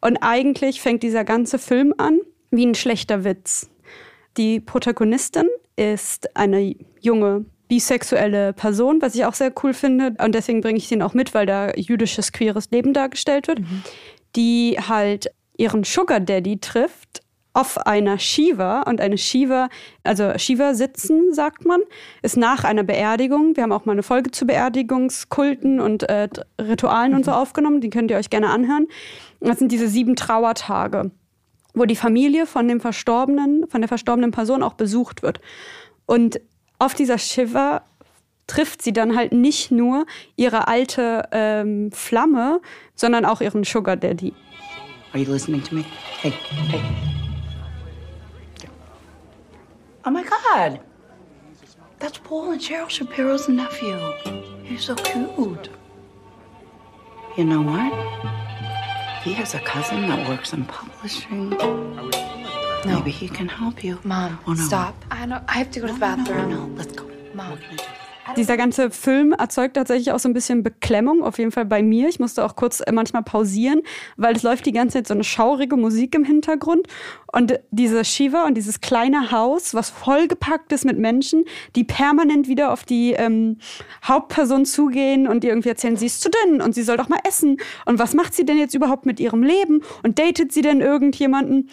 Und eigentlich fängt dieser ganze Film an wie ein schlechter Witz. Die Protagonistin ist eine junge bisexuelle Person, was ich auch sehr cool finde. Und deswegen bringe ich den auch mit, weil da jüdisches queeres Leben dargestellt wird, mhm. die halt ihren Sugar Daddy trifft auf einer Shiva und eine Shiva, also Shiva sitzen, sagt man, ist nach einer Beerdigung. Wir haben auch mal eine Folge zu Beerdigungskulten und äh, Ritualen mhm. und so mhm. aufgenommen, die könnt ihr euch gerne anhören. Das sind diese sieben Trauertage, wo die Familie von dem Verstorbenen, von der verstorbenen Person auch besucht wird. Und auf dieser Shiva trifft sie dann halt nicht nur ihre alte ähm, Flamme, sondern auch ihren Sugar Daddy. Are you listening to me? Hey, hey. Oh my God. That's Paul and Cheryl Shapiro's nephew. He's so cute. You know what? He has a cousin that works in publishing. No. Maybe he can help you. Mom, oh, no. stop. I know I have to go to the bathroom. No, no, let's go. Mom. Dieser ganze Film erzeugt tatsächlich auch so ein bisschen Beklemmung, auf jeden Fall bei mir. Ich musste auch kurz äh, manchmal pausieren, weil es läuft die ganze Zeit so eine schaurige Musik im Hintergrund. Und diese Shiva und dieses kleine Haus, was vollgepackt ist mit Menschen, die permanent wieder auf die ähm, Hauptperson zugehen und ihr irgendwie erzählen, sie ist zu denn und sie soll doch mal essen. Und was macht sie denn jetzt überhaupt mit ihrem Leben? Und datet sie denn irgendjemanden?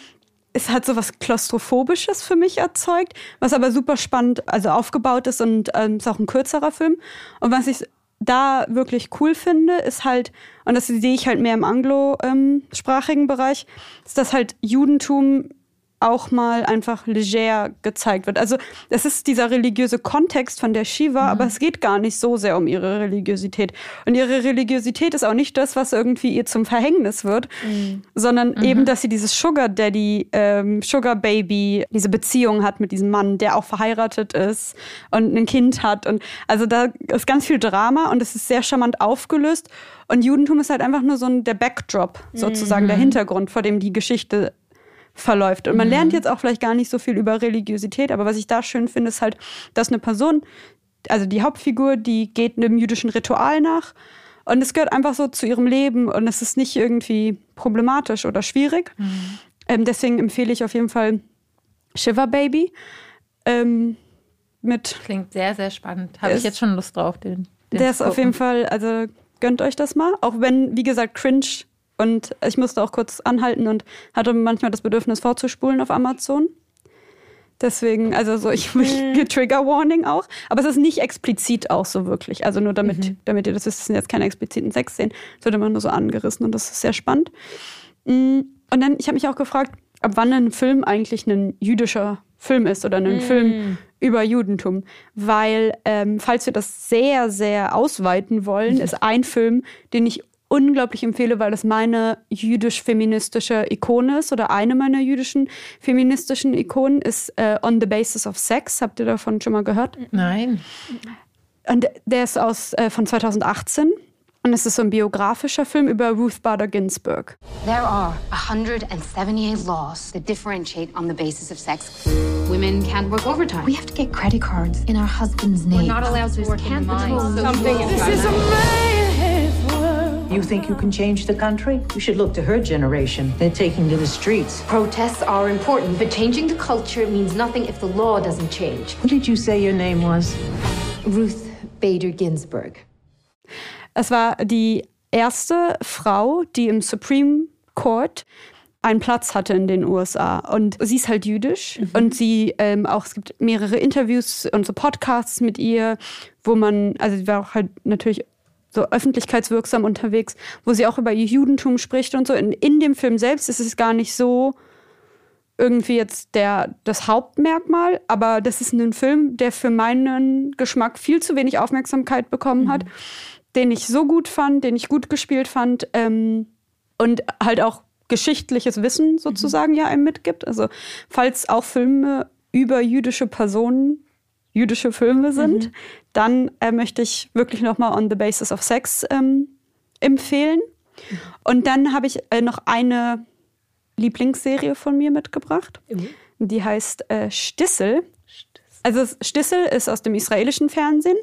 Es hat so was Klaustrophobisches für mich erzeugt, was aber super spannend, also aufgebaut ist und ähm, ist auch ein kürzerer Film. Und was ich da wirklich cool finde, ist halt, und das sehe ich halt mehr im anglosprachigen Bereich, ist, dass halt Judentum auch mal einfach leger gezeigt wird. Also es ist dieser religiöse Kontext von der Shiva, mhm. aber es geht gar nicht so sehr um ihre Religiosität. Und ihre Religiosität ist auch nicht das, was irgendwie ihr zum Verhängnis wird, mhm. sondern mhm. eben, dass sie dieses Sugar Daddy, ähm, Sugar Baby, diese Beziehung hat mit diesem Mann, der auch verheiratet ist und ein Kind hat. Und also da ist ganz viel Drama und es ist sehr charmant aufgelöst. Und Judentum ist halt einfach nur so ein, der Backdrop, sozusagen, der mhm. Hintergrund, vor dem die Geschichte verläuft. Und man mhm. lernt jetzt auch vielleicht gar nicht so viel über Religiosität, aber was ich da schön finde, ist halt, dass eine Person, also die Hauptfigur, die geht einem jüdischen Ritual nach und es gehört einfach so zu ihrem Leben und es ist nicht irgendwie problematisch oder schwierig. Mhm. Ähm, deswegen empfehle ich auf jeden Fall Shiver Baby. Ähm, mit Klingt sehr, sehr spannend. Habe ich jetzt schon Lust drauf, den. den der ist auf jeden Fall, also gönnt euch das mal. Auch wenn, wie gesagt, cringe und ich musste auch kurz anhalten und hatte manchmal das Bedürfnis vorzuspulen auf Amazon. Deswegen, also so, ich mhm. [LAUGHS] Trigger Warning auch. Aber es ist nicht explizit auch so wirklich. Also nur damit, mhm. damit ihr das wisst, es sind jetzt keine expliziten Sexszenen. Es wird immer nur so angerissen und das ist sehr spannend. Mm, und dann, ich habe mich auch gefragt, ab wann ein Film eigentlich ein jüdischer Film ist oder ein mhm. Film über Judentum. Weil, ähm, falls wir das sehr, sehr ausweiten wollen, ist ein Film, den ich unglaublich empfehle, weil das meine jüdisch-feministische Ikone ist oder eine meiner jüdischen feministischen Ikonen ist äh, On the Basis of Sex. Habt ihr davon schon mal gehört? Nein. Und der ist aus, äh, von 2018. Und es ist so ein biografischer Film über Ruth Bader Ginsburg. There are 178 laws that differentiate on the basis of sex. Women can't work overtime. We have to get credit cards in our husband's name. We're not allowed to work in mine. Something this is amazing. You think you can change the country? You should look to her generation. They're taking to the streets. Protests are important, but changing the culture means nothing if the law doesn't change. What did you say your name was? Ruth Bader Ginsburg. Es war die erste Frau, die im Supreme Court einen Platz hatte in den USA. Und sie ist halt jüdisch mhm. und sie ähm, auch, es gibt mehrere Interviews und so Podcasts mit ihr, wo man, also sie war auch halt natürlich so öffentlichkeitswirksam unterwegs, wo sie auch über ihr Judentum spricht und so. In, in dem Film selbst ist es gar nicht so irgendwie jetzt der, das Hauptmerkmal, aber das ist ein Film, der für meinen Geschmack viel zu wenig Aufmerksamkeit bekommen mhm. hat, den ich so gut fand, den ich gut gespielt fand ähm, und halt auch geschichtliches Wissen sozusagen mhm. ja einem mitgibt. Also falls auch Filme über jüdische Personen jüdische Filme sind, mhm. Dann äh, möchte ich wirklich nochmal On the Basis of Sex ähm, empfehlen. Und dann habe ich äh, noch eine Lieblingsserie von mir mitgebracht. Mhm. Die heißt äh, Stissel. Also Stissel ist aus dem israelischen Fernsehen.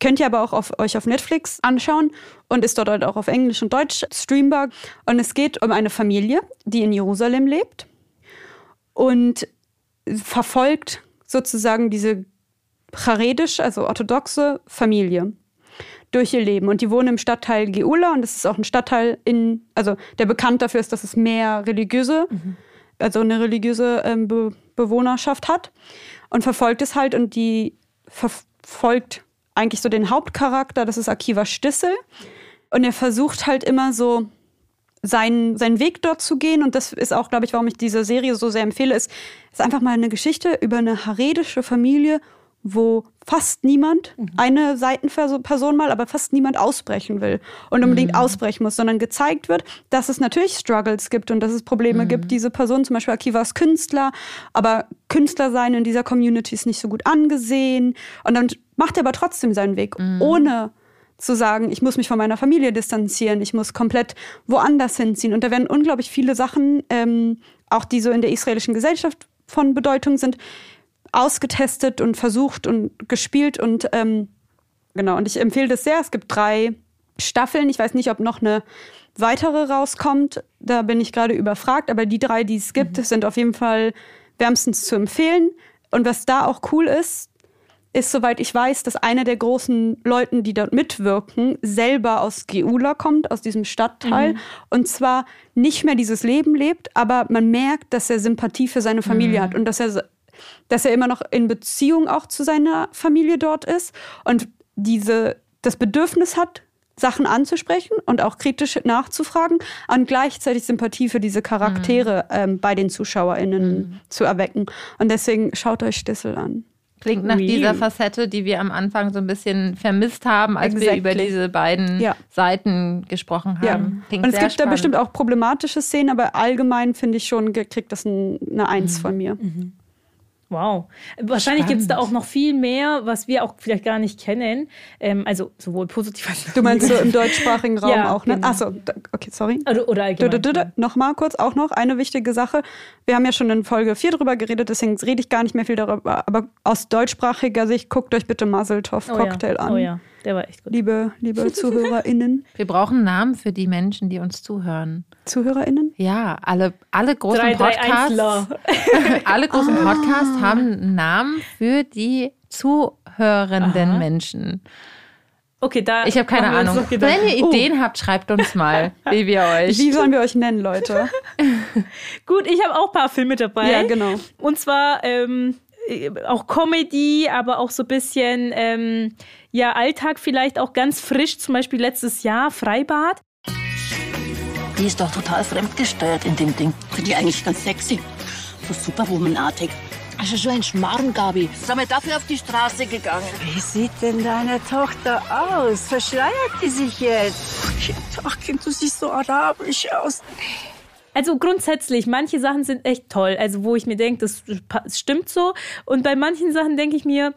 Könnt ihr aber auch auf, euch auf Netflix anschauen und ist dort halt auch auf Englisch und Deutsch streambar. Und es geht um eine Familie, die in Jerusalem lebt und verfolgt sozusagen diese charedisch, also orthodoxe Familie durch ihr Leben. Und die wohnen im Stadtteil Geula und das ist auch ein Stadtteil in, also der bekannt dafür ist, dass es mehr religiöse, mhm. also eine religiöse ähm, Be Bewohnerschaft hat und verfolgt es halt und die verfolgt eigentlich so den Hauptcharakter, das ist Akiva Stissel. Und er versucht halt immer so seinen, seinen Weg dort zu gehen. Und das ist auch, glaube ich, warum ich diese Serie so sehr empfehle, ist, ist einfach mal eine Geschichte über eine haredische Familie wo fast niemand, mhm. eine Seitenperson mal, aber fast niemand ausbrechen will und unbedingt mhm. ausbrechen muss, sondern gezeigt wird, dass es natürlich Struggles gibt und dass es Probleme mhm. gibt. Diese Person, zum Beispiel Akiva ist Künstler, aber Künstler sein in dieser Community ist nicht so gut angesehen und dann macht er aber trotzdem seinen Weg, mhm. ohne zu sagen, ich muss mich von meiner Familie distanzieren, ich muss komplett woanders hinziehen. Und da werden unglaublich viele Sachen, ähm, auch die so in der israelischen Gesellschaft von Bedeutung sind, ausgetestet und versucht und gespielt und ähm, genau. Und ich empfehle das sehr. Es gibt drei Staffeln. Ich weiß nicht, ob noch eine weitere rauskommt. Da bin ich gerade überfragt. Aber die drei, die es gibt, mhm. sind auf jeden Fall wärmstens zu empfehlen. Und was da auch cool ist, ist, soweit ich weiß, dass einer der großen Leuten, die dort mitwirken, selber aus Geula kommt, aus diesem Stadtteil. Mhm. Und zwar nicht mehr dieses Leben lebt, aber man merkt, dass er Sympathie für seine Familie mhm. hat und dass er dass er immer noch in Beziehung auch zu seiner Familie dort ist und diese, das Bedürfnis hat, Sachen anzusprechen und auch kritisch nachzufragen und gleichzeitig Sympathie für diese Charaktere mhm. ähm, bei den ZuschauerInnen mhm. zu erwecken. Und deswegen schaut euch Stissel an. Klingt nach dieser Facette, die wir am Anfang so ein bisschen vermisst haben, als exactly. wir über diese beiden ja. Seiten gesprochen haben. Ja. Und es gibt spannend. da bestimmt auch problematische Szenen, aber allgemein finde ich schon, kriegt das ein, eine Eins mhm. von mir. Mhm. Wow. Wahrscheinlich gibt es da auch noch viel mehr, was wir auch vielleicht gar nicht kennen. Ähm, also sowohl positiv als auch Du meinst so im deutschsprachigen Raum ja, auch, ne? Genau. Achso, okay, sorry. Oder, oder allgemein. Nochmal kurz auch noch eine wichtige Sache. Wir haben ja schon in Folge 4 drüber geredet, deswegen rede ich gar nicht mehr viel darüber. Aber aus deutschsprachiger Sicht, guckt euch bitte oh, Cocktail ja. an. Oh ja. Der war echt gut. Liebe, liebe [LAUGHS] ZuhörerInnen. Wir brauchen Namen für die Menschen, die uns zuhören. ZuhörerInnen? Ja, alle, alle großen drei, Podcasts. Drei [LAUGHS] alle großen ah. Podcasts haben einen Namen für die zuhörenden Aha. Menschen. Okay, da. Ich habe keine Ahnung. Wenn ihr Ideen uh. habt, schreibt uns mal, wie wir [LAUGHS] euch. Wie sollen wir euch nennen, Leute? Gut, ich habe auch ein paar Filme dabei. Ja, genau. Und zwar ähm, auch Comedy, aber auch so ein bisschen ähm, ja, Alltag vielleicht auch ganz frisch, zum Beispiel letztes Jahr Freibad. Die ist doch total fremdgesteuert in dem Ding. Finde ich eigentlich ganz sexy. So Superwoman-artig. Also so ein Schmarrn, Gabi. Sind wir dafür auf die Straße gegangen? Wie sieht denn deine Tochter aus? Verschleiert die sich jetzt? Ach Kind, ach kind, du siehst so arabisch aus. Also grundsätzlich, manche Sachen sind echt toll. Also wo ich mir denke, das stimmt so. Und bei manchen Sachen denke ich mir,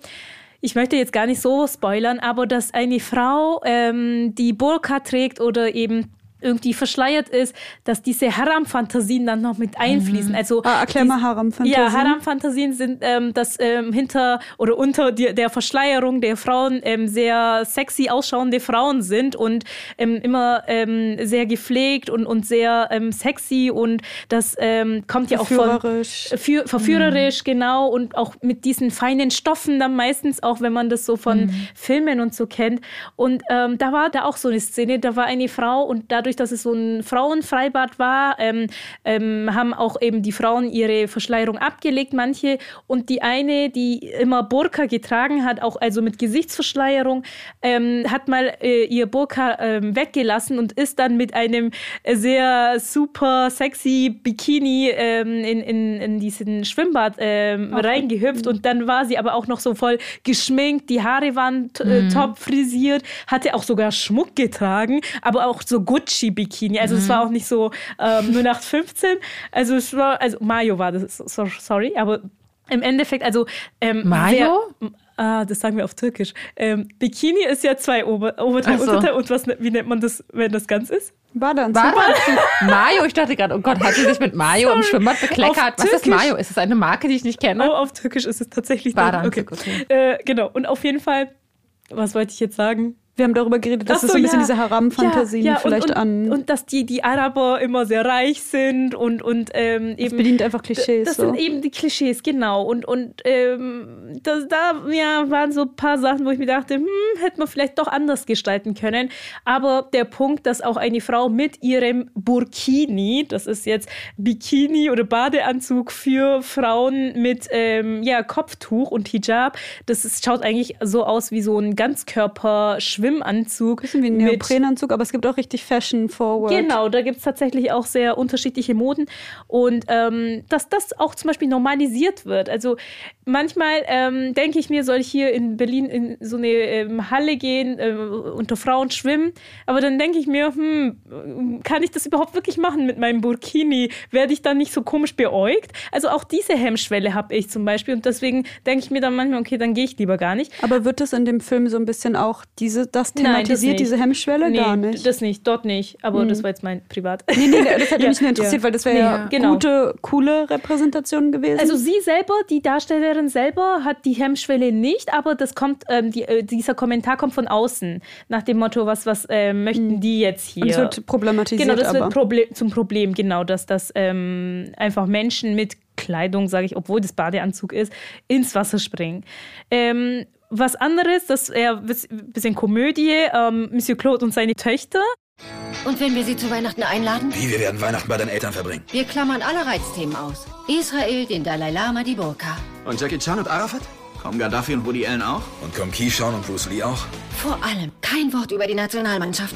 ich möchte jetzt gar nicht so spoilern, aber dass eine Frau, ähm, die Burka trägt oder eben irgendwie verschleiert ist, dass diese Haram-Fantasien dann noch mit einfließen. Mhm. Also ah, erklär mal Haram-Fantasien. Ja, Haram-Fantasien sind, ähm, dass ähm, hinter oder unter die, der Verschleierung der Frauen ähm, sehr sexy ausschauende Frauen sind und ähm, immer ähm, sehr gepflegt und, und sehr ähm, sexy und das kommt ja auch von für, verführerisch, mhm. genau und auch mit diesen feinen Stoffen dann meistens auch, wenn man das so von mhm. Filmen und so kennt. Und da war da auch so eine Szene, da war eine Frau und dadurch dadurch, dass es so ein Frauenfreibad war, ähm, ähm, haben auch eben die Frauen ihre Verschleierung abgelegt, manche. Und die eine, die immer Burka getragen hat, auch also mit Gesichtsverschleierung, ähm, hat mal äh, ihr Burka ähm, weggelassen und ist dann mit einem sehr super sexy Bikini ähm, in, in, in diesen Schwimmbad ähm, reingehüpft. Und dann war sie aber auch noch so voll geschminkt, die Haare waren äh, mhm. top frisiert, hatte auch sogar Schmuck getragen, aber auch so Gucci Gucci-Bikini. Also mhm. es war auch nicht so ähm, 0815. Also es war, also Mayo war das, sorry, aber im Endeffekt, also ähm, Mayo? Sehr, Ah, das sagen wir auf Türkisch. Ähm, Bikini ist ja zwei Ober Oberteil, so. Unterteil. Und was, wie nennt man das, wenn das ganz ist? Badeanzug. Badeanzug. Mayo, ich dachte gerade, oh Gott, hat sie sich mit Mayo Sorry. im Schwimmbad bekleckert? was ist Mayo? Ist es eine Marke, die ich nicht kenne? Oh, auf Türkisch ist es tatsächlich Badeanzug, okay. okay. Äh, genau, und auf jeden Fall, was wollte ich jetzt sagen? Wir haben darüber geredet, dass so, es so ein bisschen ja. diese Haram-Fantasien ja, ja, vielleicht und, und, an. Und dass die, die Araber immer sehr reich sind und, und ähm, eben. Das bedient einfach Klischees. Das so. sind eben die Klischees, genau. Und, und ähm, das, da ja, waren so ein paar Sachen, wo ich mir dachte, hm, hätte man vielleicht doch anders gestalten können. Aber der Punkt, dass auch eine Frau mit ihrem Burkini, das ist jetzt Bikini oder Badeanzug für Frauen mit ähm, ja, Kopftuch und Hijab, das ist, schaut eigentlich so aus wie so ein Ganzkörper- Schwimmanzug. Bisschen wie ein Neoprenanzug, aber es gibt auch richtig Fashion Forward. Genau, da gibt es tatsächlich auch sehr unterschiedliche Moden. Und ähm, dass das auch zum Beispiel normalisiert wird. Also manchmal ähm, denke ich mir, soll ich hier in Berlin in so eine ähm, Halle gehen, äh, unter Frauen schwimmen. Aber dann denke ich mir, hm, kann ich das überhaupt wirklich machen mit meinem Burkini? Werde ich dann nicht so komisch beäugt? Also auch diese Hemmschwelle habe ich zum Beispiel. Und deswegen denke ich mir dann manchmal, okay, dann gehe ich lieber gar nicht. Aber wird das in dem Film so ein bisschen auch diese das thematisiert, Nein, das diese Hemmschwelle? Nee, Gar nicht. Das nicht, dort nicht. Aber hm. das war jetzt mein Privat. Nee, nee, das hätte [LAUGHS] ja. mich nur interessiert, weil das wäre ja, ja genau. gute, coole Repräsentation gewesen. Also sie selber, die Darstellerin selber, hat die Hemmschwelle nicht, aber das kommt, ähm, die, äh, dieser Kommentar kommt von außen. Nach dem Motto, was, was äh, möchten hm. die jetzt hier? Und das wird problematisiert. Genau, das aber. wird Proble zum Problem, genau, dass das ähm, einfach Menschen mit Kleidung, sage ich, obwohl das Badeanzug ist, ins Wasser springen. Ähm, was anderes, das ist eher ein bisschen Komödie, ähm, Monsieur Claude und seine Töchter. Und wenn wir sie zu Weihnachten einladen? Wie, wir werden Weihnachten bei deinen Eltern verbringen. Wir klammern alle Reizthemen aus. Israel, den Dalai Lama, die Burka. Und Jackie Chan und Arafat? Kommen Gaddafi und Woody Allen auch? Und kommen Keyshawn und Bruce Lee auch? Vor allem kein Wort über die Nationalmannschaft.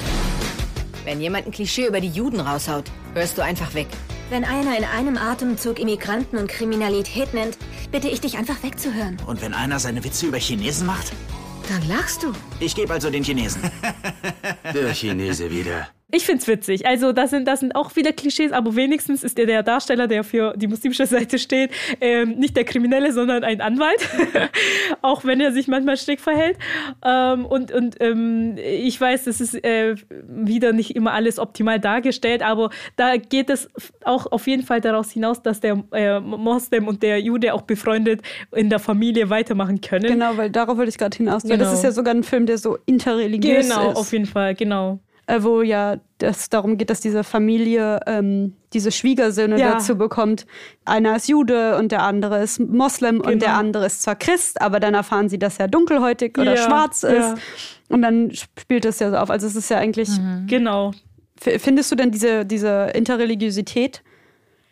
Wenn jemand ein Klischee über die Juden raushaut, hörst du einfach weg. Wenn einer in einem Atemzug Immigranten und Kriminalität nennt, bitte ich dich einfach wegzuhören. Und wenn einer seine Witze über Chinesen macht? Dann lachst du. Ich gebe also den Chinesen. [LAUGHS] Der Chinese wieder. Ich find's witzig. Also, das sind, das sind auch wieder Klischees, aber wenigstens ist der, der Darsteller, der für die muslimische Seite steht, ähm, nicht der Kriminelle, sondern ein Anwalt. [LAUGHS] auch wenn er sich manchmal strick verhält. Ähm, und und ähm, ich weiß, das ist äh, wieder nicht immer alles optimal dargestellt, aber da geht es auch auf jeden Fall daraus hinaus, dass der äh, Moslem und der Jude auch befreundet in der Familie weitermachen können. Genau, weil darauf wollte ich gerade hinaus. Genau. Das ist ja sogar ein Film, der so interreligiös genau, ist. Genau, auf jeden Fall, genau äh, wo ja es darum geht, dass diese Familie ähm, diese Schwiegersöhne ja. dazu bekommt. Einer ist Jude und der andere ist Moslem genau. und der andere ist zwar Christ, aber dann erfahren sie, dass er dunkelhäutig oder ja. schwarz ist. Ja. Und dann spielt es ja so auf. Also es ist ja eigentlich. Mhm. Genau. Findest du denn diese, diese Interreligiosität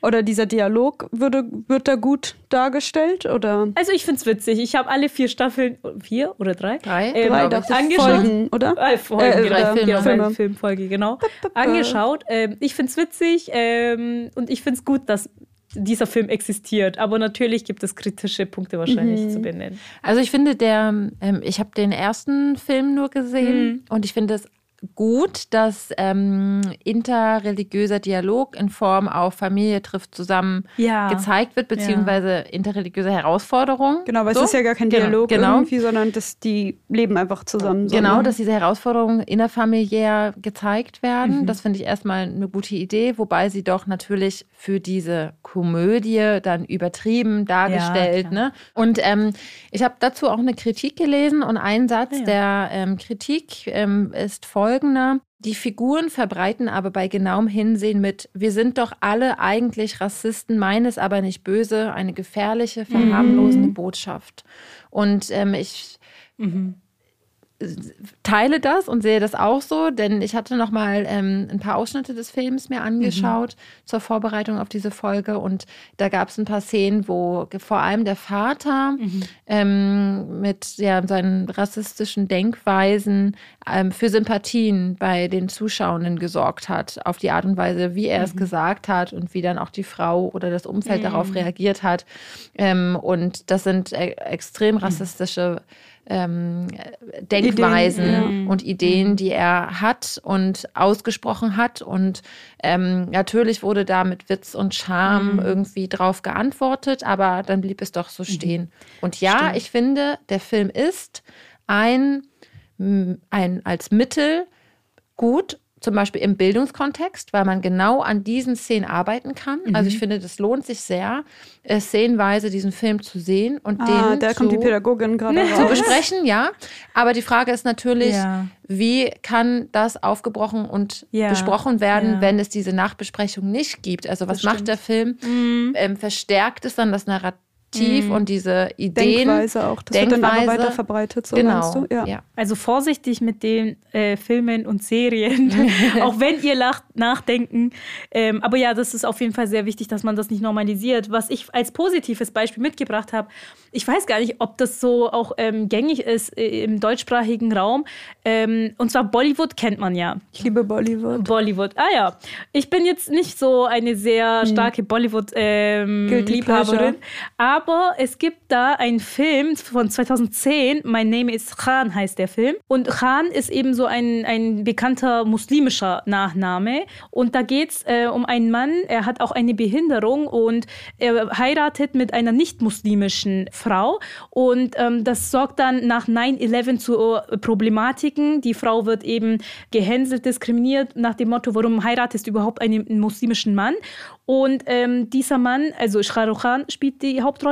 oder dieser Dialog würde, wird da gut dargestellt? Oder? Also ich finde es witzig. Ich habe alle vier Staffeln, vier oder drei? Drei, ähm, drei angeschaut. Folgen, oder? Äh, Folgen, äh, genau. Drei Filme. Filme. Filmfolge, genau. Angeschaut. Ähm, ich finde es witzig ähm, und ich finde es gut, dass dieser Film existiert. Aber natürlich gibt es kritische Punkte wahrscheinlich mhm. zu benennen. Also ich finde, der, ähm, ich habe den ersten Film nur gesehen mhm. und ich finde es gut, dass ähm, interreligiöser Dialog in Form auf Familie trifft zusammen ja. gezeigt wird, beziehungsweise ja. interreligiöse Herausforderungen. Genau, weil so. es ist ja gar kein genau, Dialog genau. irgendwie, sondern dass die leben einfach zusammen. Genau, so, ne? dass diese Herausforderungen innerfamiliär gezeigt werden. Mhm. Das finde ich erstmal eine gute Idee, wobei sie doch natürlich für diese Komödie dann übertrieben dargestellt. Ja, ne? Und ähm, ich habe dazu auch eine Kritik gelesen und ein Satz der ähm, Kritik ähm, ist folgender folgender. Die Figuren verbreiten aber bei genauem Hinsehen mit, wir sind doch alle eigentlich Rassisten, meines aber nicht böse, eine gefährliche, verharmlosende mhm. Botschaft. Und ähm, ich mhm teile das und sehe das auch so, denn ich hatte noch mal ähm, ein paar Ausschnitte des Films mir angeschaut mhm. zur Vorbereitung auf diese Folge und da gab es ein paar Szenen, wo vor allem der Vater mhm. ähm, mit ja, seinen rassistischen Denkweisen ähm, für Sympathien bei den Zuschauenden gesorgt hat, auf die Art und Weise, wie er mhm. es gesagt hat und wie dann auch die Frau oder das Umfeld darauf mhm. reagiert hat. Ähm, und das sind e extrem mhm. rassistische ähm, Denkweisen Ideen, ja. und Ideen, die er hat und ausgesprochen hat. Und ähm, natürlich wurde da mit Witz und Charme mhm. irgendwie drauf geantwortet, aber dann blieb es doch so mhm. stehen. Mhm. Und ja, Stimmt. ich finde, der Film ist ein, ein als Mittel gut zum Beispiel im Bildungskontext, weil man genau an diesen Szenen arbeiten kann. Mhm. Also ich finde, das lohnt sich sehr, äh, szenenweise diesen Film zu sehen und ah, den da zu, kommt die Pädagogin gerade [LAUGHS] zu besprechen, ja. Aber die Frage ist natürlich, ja. wie kann das aufgebrochen und ja. besprochen werden, ja. wenn es diese Nachbesprechung nicht gibt? Also was macht der Film? Mhm. Ähm, verstärkt es dann das Narrativ? Tief mhm. und diese Ideen. Denkweise auch. Das Denkweise, wird dann aber weiter verbreitet, so genau, meinst du? Ja. ja. Also vorsichtig mit den äh, Filmen und Serien, [LAUGHS] auch wenn ihr lacht, nachdenken. Ähm, aber ja, das ist auf jeden Fall sehr wichtig, dass man das nicht normalisiert. Was ich als positives Beispiel mitgebracht habe, ich weiß gar nicht, ob das so auch ähm, gängig ist äh, im deutschsprachigen Raum. Ähm, und zwar Bollywood kennt man ja. Ich liebe Bollywood. Bollywood, ah ja. Ich bin jetzt nicht so eine sehr hm. starke hm. Bollywood-Liebhaberin, aber aber es gibt da einen Film von 2010, mein Name ist Khan heißt der Film. Und Khan ist eben so ein, ein bekannter muslimischer Nachname. Und da geht es äh, um einen Mann, er hat auch eine Behinderung und er heiratet mit einer nicht-muslimischen Frau. Und ähm, das sorgt dann nach 9-11 zu äh, Problematiken. Die Frau wird eben gehänselt, diskriminiert nach dem Motto, warum heiratest du überhaupt einen muslimischen Mann? Und ähm, dieser Mann, also Shah Rukh Khan spielt die Hauptrolle,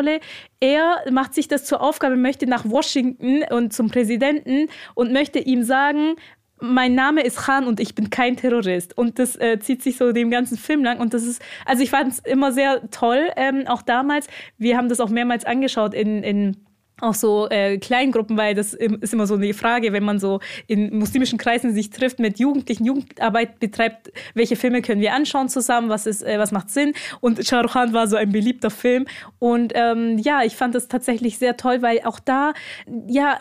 er macht sich das zur Aufgabe, möchte nach Washington und zum Präsidenten und möchte ihm sagen, mein Name ist Khan und ich bin kein Terrorist. Und das äh, zieht sich so dem ganzen Film lang. Und das ist, also ich fand es immer sehr toll, ähm, auch damals. Wir haben das auch mehrmals angeschaut in, in auch so äh, Kleingruppen, weil das ist immer so eine Frage, wenn man so in muslimischen Kreisen sich trifft, mit Jugendlichen Jugendarbeit betreibt, welche Filme können wir anschauen zusammen, was ist, äh, was macht Sinn? Und Shah Rukh Khan war so ein beliebter Film und ähm, ja, ich fand das tatsächlich sehr toll, weil auch da ja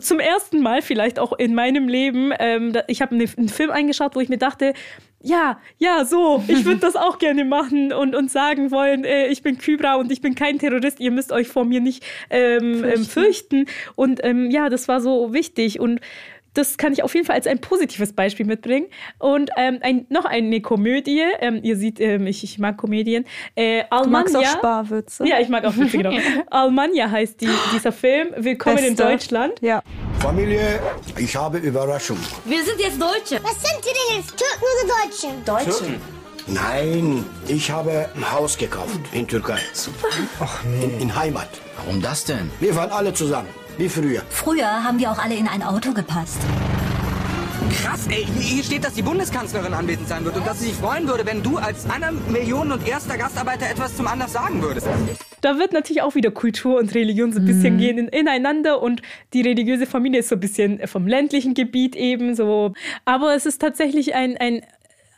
zum ersten Mal vielleicht auch in meinem Leben, ähm, ich habe einen Film eingeschaut, wo ich mir dachte, ja, ja, so, ich würde das auch gerne machen und, und sagen wollen, äh, ich bin Kybra und ich bin kein Terrorist, ihr müsst euch vor mir nicht ähm, fürchten. Ähm, fürchten. Und ähm, ja, das war so wichtig und das kann ich auf jeden Fall als ein positives Beispiel mitbringen. Und ähm, ein, noch eine Komödie. Ähm, ihr seht, ähm, ich, ich mag Komödien. Äh, Almania. Du magst auch Sparwürze. Ja, ich mag auch Witze, genau. [LAUGHS] Almania heißt die, dieser Film. Willkommen Beste. in Deutschland. Ja. Familie, ich habe Überraschung. Wir sind jetzt Deutsche. Was sind Sie denn jetzt? Türken oder Deutsche? Deutsche. Türken. Nein, ich habe ein Haus gekauft in Türkei. Super. Ach nee. In, in Heimat. Warum das denn? Wir waren alle zusammen. Wie früher. Früher haben wir auch alle in ein Auto gepasst. Krass, ey. Hier steht, dass die Bundeskanzlerin anwesend sein wird und dass sie sich freuen würde, wenn du als einer Millionen und erster Gastarbeiter etwas zum Anlass sagen würdest. Da wird natürlich auch wieder Kultur und Religion so ein bisschen mhm. gehen ineinander und die religiöse Familie ist so ein bisschen vom ländlichen Gebiet eben so. Aber es ist tatsächlich ein, ein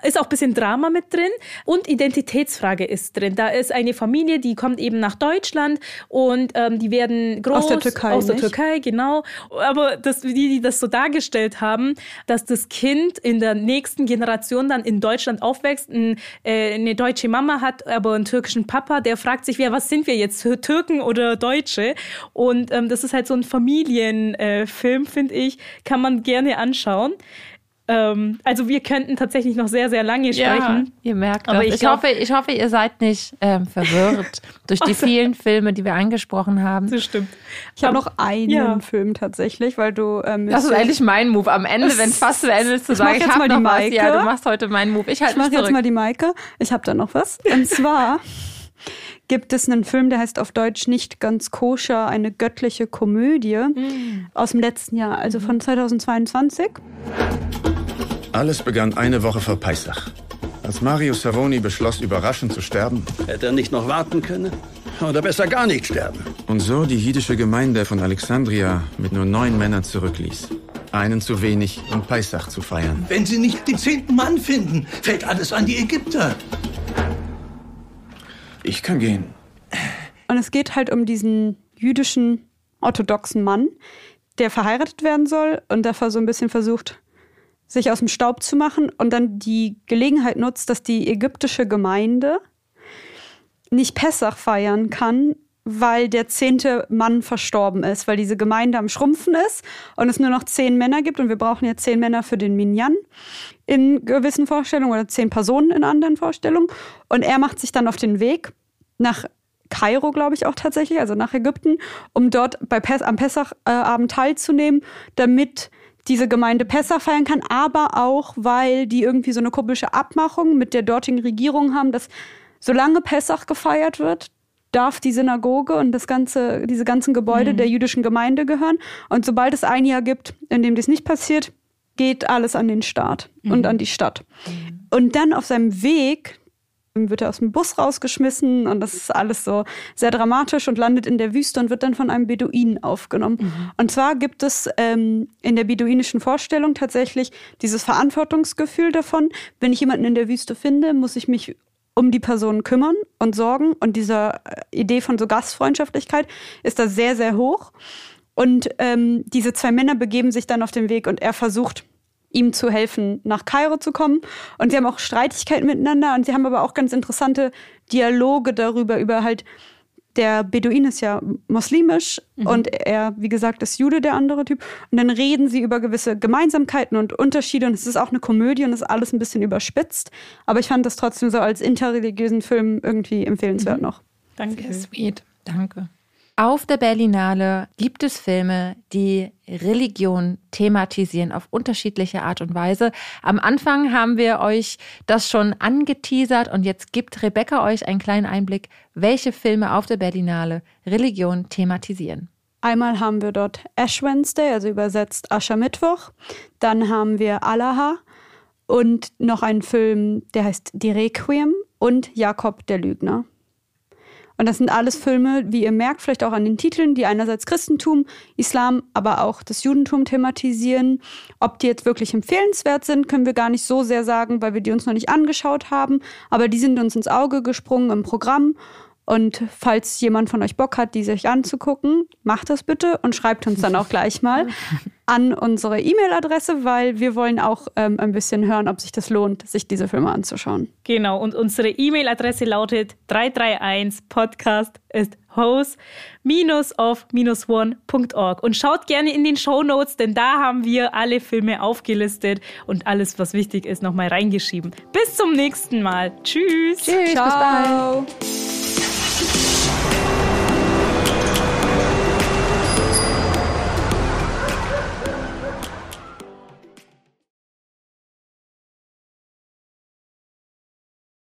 ist auch ein bisschen Drama mit drin und Identitätsfrage ist drin. Da ist eine Familie, die kommt eben nach Deutschland und ähm, die werden groß aus der Türkei. Aus der Türkei, genau. Aber das, die, die das so dargestellt haben, dass das Kind in der nächsten Generation dann in Deutschland aufwächst, ein, äh, eine deutsche Mama hat, aber einen türkischen Papa, der fragt sich, wer, was sind wir jetzt, [LAUGHS] Türken oder Deutsche? Und ähm, das ist halt so ein Familienfilm, äh, finde ich, kann man gerne anschauen. Ähm, also wir könnten tatsächlich noch sehr, sehr lange sprechen. Ja, ihr merkt Aber Ich, ich, hoffe, ich hoffe, ihr seid nicht ähm, verwirrt [LAUGHS] durch die vielen Filme, die wir angesprochen haben. Das stimmt. Ich habe noch einen ja. Film tatsächlich, weil du... Ähm, das ist eigentlich mein Move. Am Ende, wenn es fast zu Ende ist, zu sagen, ich, ich habe noch Maike. was. Ja, du machst heute meinen Move. Ich, halt ich mache jetzt mal die Maike. Ich habe da noch was. Und [LAUGHS] zwar... gibt es einen Film, der heißt auf Deutsch nicht ganz koscher, eine göttliche Komödie mm. aus dem letzten Jahr, also von 2022. Alles begann eine Woche vor Peissach. Als Mario Savoni beschloss, überraschend zu sterben. Hätte er nicht noch warten können? Oder besser gar nicht sterben. Und so die jüdische Gemeinde von Alexandria mit nur neun Männern zurückließ. Einen zu wenig, um Peissach zu feiern. Wenn sie nicht den zehnten Mann finden, fällt alles an die Ägypter. Ich kann gehen. Und es geht halt um diesen jüdischen orthodoxen Mann, der verheiratet werden soll und dafür so ein bisschen versucht, sich aus dem Staub zu machen und dann die Gelegenheit nutzt, dass die ägyptische Gemeinde nicht Pessach feiern kann, weil der zehnte Mann verstorben ist, weil diese Gemeinde am Schrumpfen ist und es nur noch zehn Männer gibt und wir brauchen ja zehn Männer für den Minyan in gewissen Vorstellungen oder zehn Personen in anderen Vorstellungen. Und er macht sich dann auf den Weg nach Kairo, glaube ich auch tatsächlich, also nach Ägypten, um dort bei Pes am Pessachabend teilzunehmen, damit diese Gemeinde Pessach feiern kann, aber auch, weil die irgendwie so eine komische Abmachung mit der dortigen Regierung haben, dass solange Pessach gefeiert wird, darf die Synagoge und das ganze, diese ganzen Gebäude mhm. der jüdischen Gemeinde gehören. Und sobald es ein Jahr gibt, in dem das nicht passiert, geht alles an den Staat mhm. und an die Stadt. Mhm. Und dann auf seinem Weg wird er aus dem Bus rausgeschmissen und das ist alles so sehr dramatisch und landet in der Wüste und wird dann von einem Beduinen aufgenommen. Mhm. Und zwar gibt es ähm, in der beduinischen Vorstellung tatsächlich dieses Verantwortungsgefühl davon, wenn ich jemanden in der Wüste finde, muss ich mich um die Person kümmern und sorgen. Und diese äh, Idee von so Gastfreundschaftlichkeit ist da sehr, sehr hoch. Und ähm, diese zwei Männer begeben sich dann auf den Weg und er versucht, ihm zu helfen, nach Kairo zu kommen. Und sie haben auch Streitigkeiten miteinander und sie haben aber auch ganz interessante Dialoge darüber, über halt, der Beduin ist ja muslimisch mhm. und er, wie gesagt, ist Jude, der andere Typ. Und dann reden sie über gewisse Gemeinsamkeiten und Unterschiede und es ist auch eine Komödie und es ist alles ein bisschen überspitzt. Aber ich fand das trotzdem so als interreligiösen Film irgendwie empfehlenswert mhm. noch. Danke. Sehr sweet. Danke. Auf der Berlinale gibt es Filme, die Religion thematisieren auf unterschiedliche Art und Weise. Am Anfang haben wir euch das schon angeteasert und jetzt gibt Rebecca euch einen kleinen Einblick, welche Filme auf der Berlinale Religion thematisieren. Einmal haben wir dort Ash Wednesday, also übersetzt Aschermittwoch. Dann haben wir Allaha und noch einen Film, der heißt Die Requiem und Jakob der Lügner. Und das sind alles Filme, wie ihr merkt, vielleicht auch an den Titeln, die einerseits Christentum, Islam, aber auch das Judentum thematisieren. Ob die jetzt wirklich empfehlenswert sind, können wir gar nicht so sehr sagen, weil wir die uns noch nicht angeschaut haben. Aber die sind uns ins Auge gesprungen im Programm. Und falls jemand von euch Bock hat, die sich anzugucken, macht das bitte und schreibt uns dann auch gleich mal [LAUGHS] an unsere E-Mail-Adresse, weil wir wollen auch ähm, ein bisschen hören, ob sich das lohnt, sich diese Filme anzuschauen. Genau, und unsere E-Mail-Adresse lautet 331 podcast ist host-of-one.org und schaut gerne in den Show Notes, denn da haben wir alle Filme aufgelistet und alles, was wichtig ist, nochmal reingeschrieben. Bis zum nächsten Mal. Tschüss. Tschüss, Ciao. bis bald.